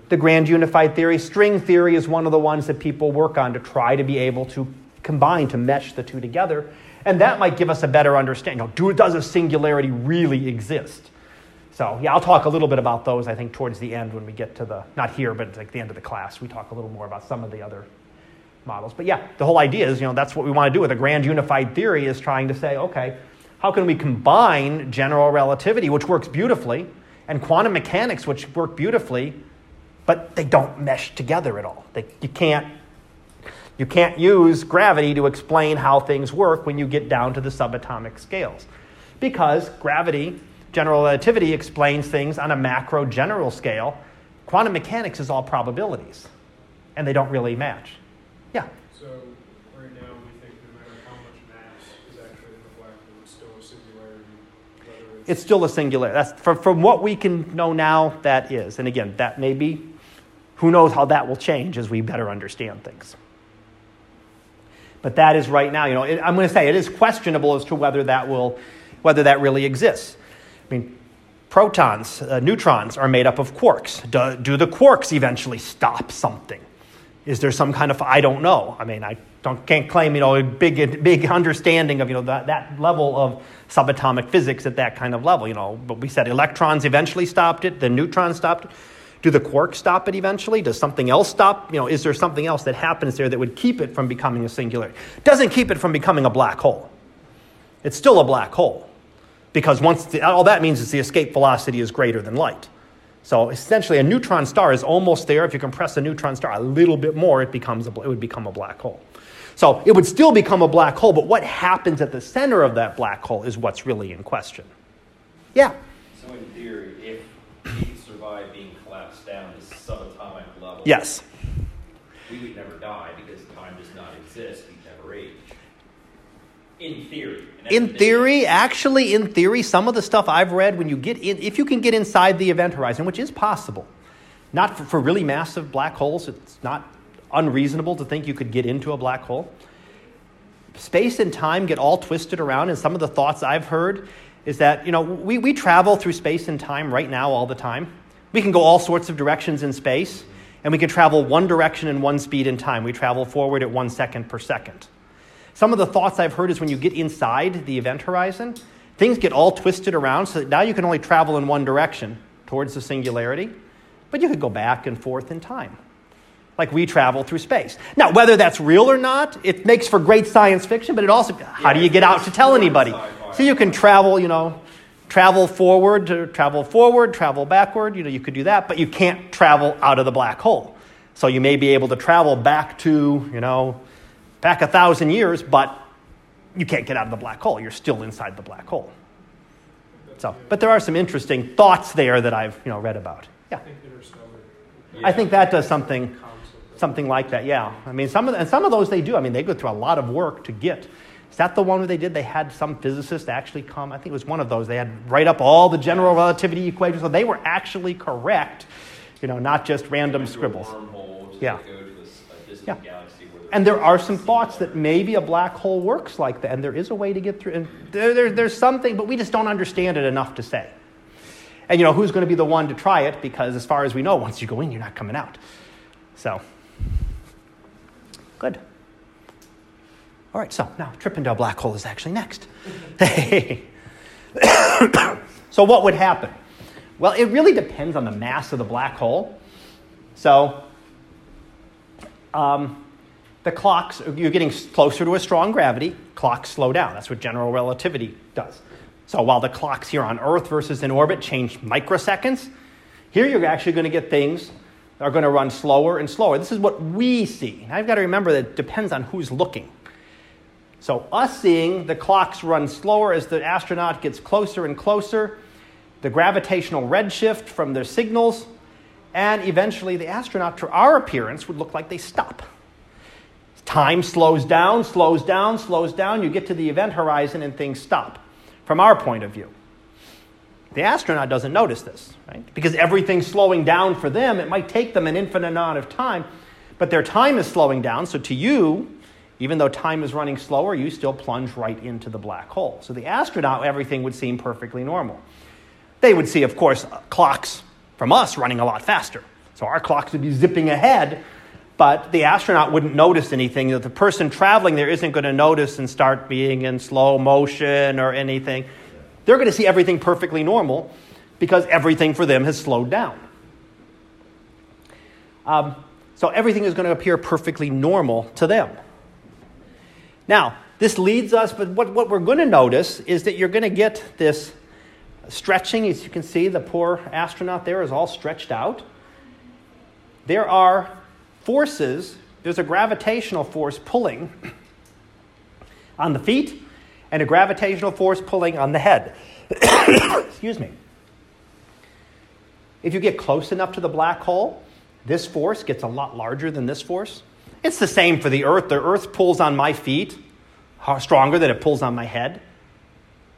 The grand unified theory. String theory is one of the ones that people work on to try to be able to combine, to mesh the two together. And that might give us a better understanding. You know, do, does a singularity really exist? So, yeah, I'll talk a little bit about those, I think, towards the end when we get to the, not here, but like the end of the class. We talk a little more about some of the other models. But yeah, the whole idea is, you know, that's what we want to do with a grand unified theory is trying to say, okay, how can we combine general relativity, which works beautifully, and quantum mechanics, which work beautifully, but they don't mesh together at all. They, you, can't, you can't use gravity to explain how things work when you get down to the subatomic scales. Because gravity, general relativity, explains things on a macro general scale. Quantum mechanics is all probabilities, and they don't really match. Yeah? So, right now, we think no matter how much mass is actually in the black hole, it's still a singularity. It's, it's still a singularity. That's, from, from what we can know now, that is. And again, that may be who knows how that will change as we better understand things. But that is right now, you know, it, I'm going to say it is questionable as to whether that will, whether that really exists. I mean, protons, uh, neutrons are made up of quarks. Do, do the quarks eventually stop something? Is there some kind of I don't know? I mean, I don't, can't claim you know a big big understanding of you know that, that level of subatomic physics at that kind of level. You know, but we said electrons eventually stopped it, the neutrons stopped it. Do the quarks stop it eventually? Does something else stop? You know, is there something else that happens there that would keep it from becoming a singularity? Doesn't keep it from becoming a black hole. It's still a black hole because once the, all that means is the escape velocity is greater than light. So essentially, a neutron star is almost there. If you compress a neutron star a little bit more, it becomes a, it would become a black hole. So it would still become a black hole, but what happens at the center of that black hole is what's really in question. Yeah. So in theory, if we survive being collapsed down to subatomic level, Yes. we would never die because time does not exist. We never age. In theory. In theory, actually, in theory, some of the stuff I've read, when you get in, if you can get inside the event horizon, which is possible, not for, for really massive black holes, it's not unreasonable to think you could get into a black hole. Space and time get all twisted around, and some of the thoughts I've heard is that, you know, we, we travel through space and time right now all the time. We can go all sorts of directions in space, and we can travel one direction and one speed in time. We travel forward at one second per second. Some of the thoughts I've heard is when you get inside the event horizon, things get all twisted around so that now you can only travel in one direction towards the singularity, but you could go back and forth in time, like we travel through space. Now, whether that's real or not, it makes for great science fiction, but it also, how do you get out to tell anybody? So you can travel, you know, travel forward to travel forward, travel backward, you know, you could do that, but you can't travel out of the black hole. So you may be able to travel back to, you know, back a thousand years, but you can't get out of the black hole. You're still inside the black hole. So, but there are some interesting thoughts there that I've you know read about. Yeah, I think. That does something something like that. Yeah, I mean some of and some of those they do. I mean they go through a lot of work to get. Is that the one where they did? They had some physicist actually come. I think it was one of those. They had write up all the general relativity equations, so they were actually correct. You know, not just random Go to a scribbles. Yeah. this, Yeah. And there are some thoughts that maybe a black hole works like that, and there is a way to get through. And there, there, there's something, but we just don't understand it enough to say. And you know, who's going to be the one to try it? Because as far as we know, once you go in, you're not coming out. So, good. All right, so now Trippendale black hole is actually next. so, what would happen? Well, it really depends on the mass of the black hole. So, um, the clocks, you're getting closer to a strong gravity, clocks slow down. That's what general relativity does. So while the clocks here on Earth versus in orbit change microseconds, here you're actually going to get things that are going to run slower and slower. This is what we see. Now, I've got to remember that it depends on who's looking. So, us seeing the clocks run slower as the astronaut gets closer and closer, the gravitational redshift from their signals, and eventually the astronaut, to our appearance, would look like they stop. Time slows down, slows down, slows down. You get to the event horizon and things stop from our point of view. The astronaut doesn't notice this, right? Because everything's slowing down for them. It might take them an infinite amount of time, but their time is slowing down. So to you, even though time is running slower, you still plunge right into the black hole. So the astronaut, everything would seem perfectly normal. They would see, of course, uh, clocks from us running a lot faster. So our clocks would be zipping ahead, but the astronaut wouldn't notice anything. The person traveling there isn't going to notice and start being in slow motion or anything. They're going to see everything perfectly normal because everything for them has slowed down. Um, so everything is going to appear perfectly normal to them. Now, this leads us, but what, what we're going to notice is that you're going to get this stretching. As you can see, the poor astronaut there is all stretched out. There are forces, there's a gravitational force pulling on the feet and a gravitational force pulling on the head. Excuse me. If you get close enough to the black hole, this force gets a lot larger than this force. It's the same for the Earth. The Earth pulls on my feet stronger than it pulls on my head.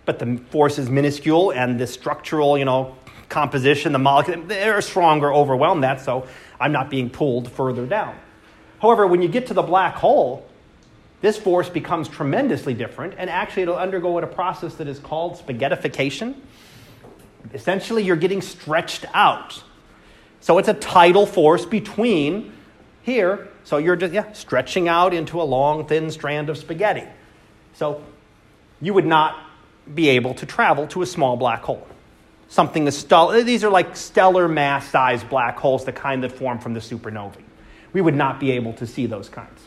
But the force is minuscule, and the structural, you know, composition, the molecule, they're stronger, overwhelm that, so I'm not being pulled further down. However, when you get to the black hole, this force becomes tremendously different, and actually it'll undergo a process that is called spaghettification. Essentially, you're getting stretched out. So it's a tidal force between here. So you're just yeah, stretching out into a long, thin strand of spaghetti. So you would not be able to travel to a small black hole. Something that's stellar, these are like stellar mass sized black holes, the kind that form from the supernovae. We would not be able to see those kinds.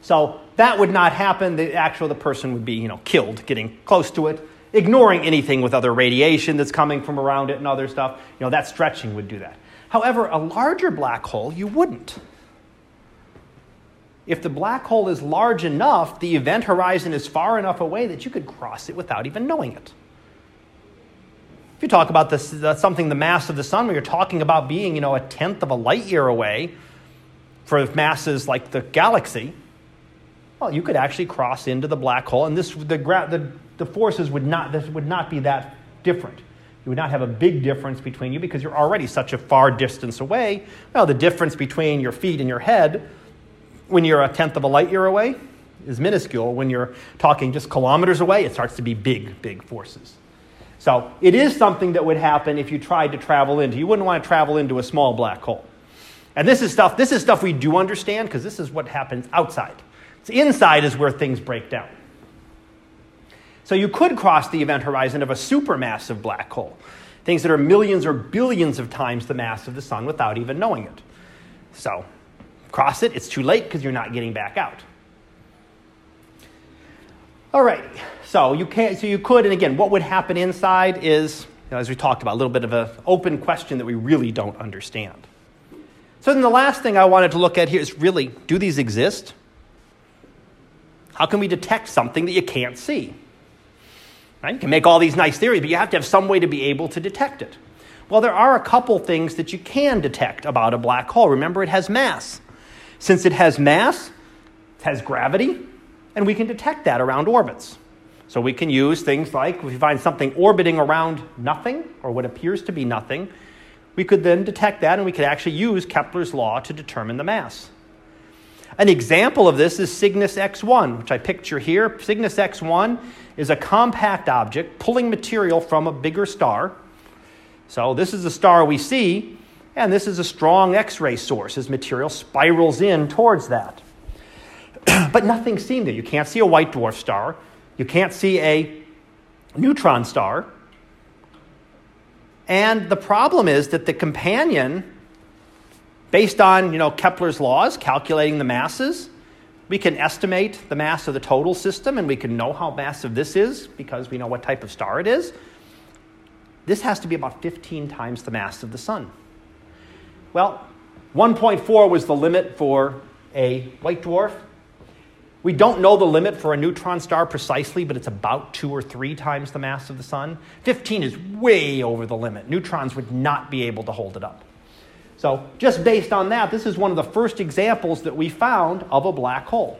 So that would not happen. The actual the person would be, you know, killed getting close to it, ignoring anything with other radiation that's coming from around it and other stuff. You know, that stretching would do that. However, a larger black hole, you wouldn't. If the black hole is large enough, the event horizon is far enough away that you could cross it without even knowing it. If you talk about this, something the mass of the sun, where you're talking about being, you know, a tenth of a light year away for masses like the galaxy, well, you could actually cross into the black hole, and this the, the, the forces would not this would not be that different. You would not have a big difference between you because you're already such a far distance away. Well, the difference between your feet and your head when you're a tenth of a light year away is minuscule. When you're talking just kilometers away, it starts to be big, big forces. So it is something that would happen if you tried to travel into. You wouldn't want to travel into a small black hole. And this is stuff, this is stuff we do understand because this is what happens outside. It's inside is where things break down. So you could cross the event horizon of a supermassive black hole, things that are millions or billions of times the mass of the sun without even knowing it. So cross it, it's too late because you're not getting back out. All right, so you can't. so you could, and again, what would happen inside is, you know, as we talked about, a little bit of an open question that we really don't understand. So then the last thing I wanted to look at here is really, do these exist? How can we detect something that you can't see? Right? You can make all these nice theories, but you have to have some way to be able to detect it. Well, there are a couple things that you can detect about a black hole. Remember, it has mass. Since it has mass, it has gravity, and we can detect that around orbits. So we can use things like if we find something orbiting around nothing, or what appears to be nothing, we could then detect that and we could actually use Kepler's law to determine the mass. An example of this is Cygnus X1, which I picture here. Cygnus X1 is a compact object pulling material from a bigger star. So, this is the star we see, and this is a strong X ray source as material spirals in towards that. but nothing's seen there. You can't see a white dwarf star, you can't see a neutron star. And the problem is that the companion Based on you know, Kepler's laws, calculating the masses, we can estimate the mass of the total system and we can know how massive this is because we know what type of star it is. This has to be about 15 times the mass of the sun. Well, 1.4 was the limit for a white dwarf. We don't know the limit for a neutron star precisely, but it's about two or three times the mass of the sun. 15 is way over the limit. Neutrons would not be able to hold it up. So, just based on that, this is one of the first examples that we found of a black hole.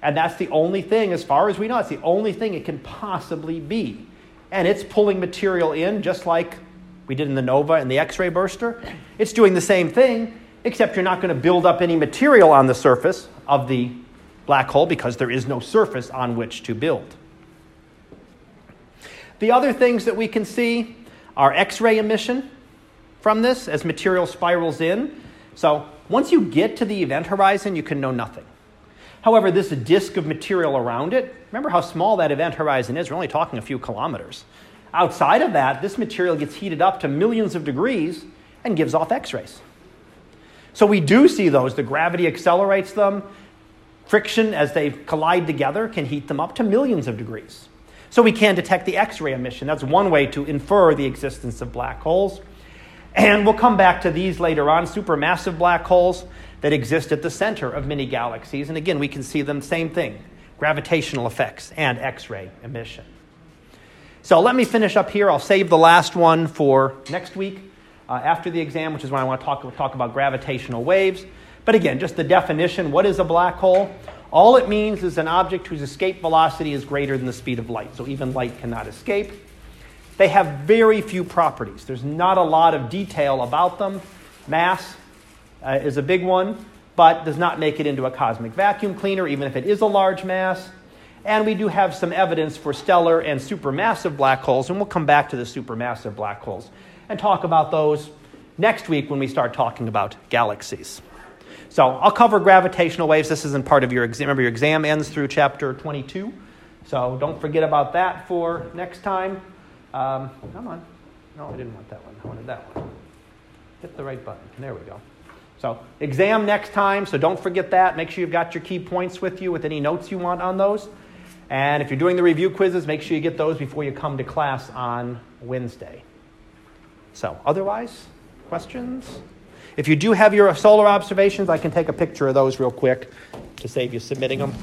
And that's the only thing, as far as we know, it's the only thing it can possibly be. And it's pulling material in just like we did in the nova and the X ray burster. It's doing the same thing, except you're not going to build up any material on the surface of the black hole because there is no surface on which to build. The other things that we can see are X ray emission from this as material spirals in. So once you get to the event horizon, you can know nothing. However, this disk of material around it, remember how small that event horizon is? We're only talking a few kilometers. Outside of that, this material gets heated up to millions of degrees and gives off X rays. So we do see those. The gravity accelerates them. Friction, as they collide together, can heat them up to millions of degrees. So we can detect the X ray emission. That's one way to infer the existence of black holes. And we'll come back to these later on supermassive black holes that exist at the center of many galaxies. And again, we can see them, same thing gravitational effects and X ray emission. So let me finish up here. I'll save the last one for next week uh, after the exam, which is when I want to talk, talk about gravitational waves. But again, just the definition what is a black hole? All it means is an object whose escape velocity is greater than the speed of light. So even light cannot escape. They have very few properties. There's not a lot of detail about them. Mass uh, is a big one, but does not make it into a cosmic vacuum cleaner, even if it is a large mass. And we do have some evidence for stellar and supermassive black holes, and we'll come back to the supermassive black holes and talk about those next week when we start talking about galaxies. So I'll cover gravitational waves. This isn't part of your exam. Remember, your exam ends through chapter 22. So don't forget about that for next time. Um, come on. No, I didn't want that one. I wanted that one. Hit the right button. There we go. So, exam next time, so don't forget that. Make sure you've got your key points with you with any notes you want on those. And if you're doing the review quizzes, make sure you get those before you come to class on Wednesday. So, otherwise, questions? If you do have your solar observations, I can take a picture of those real quick to save you submitting them.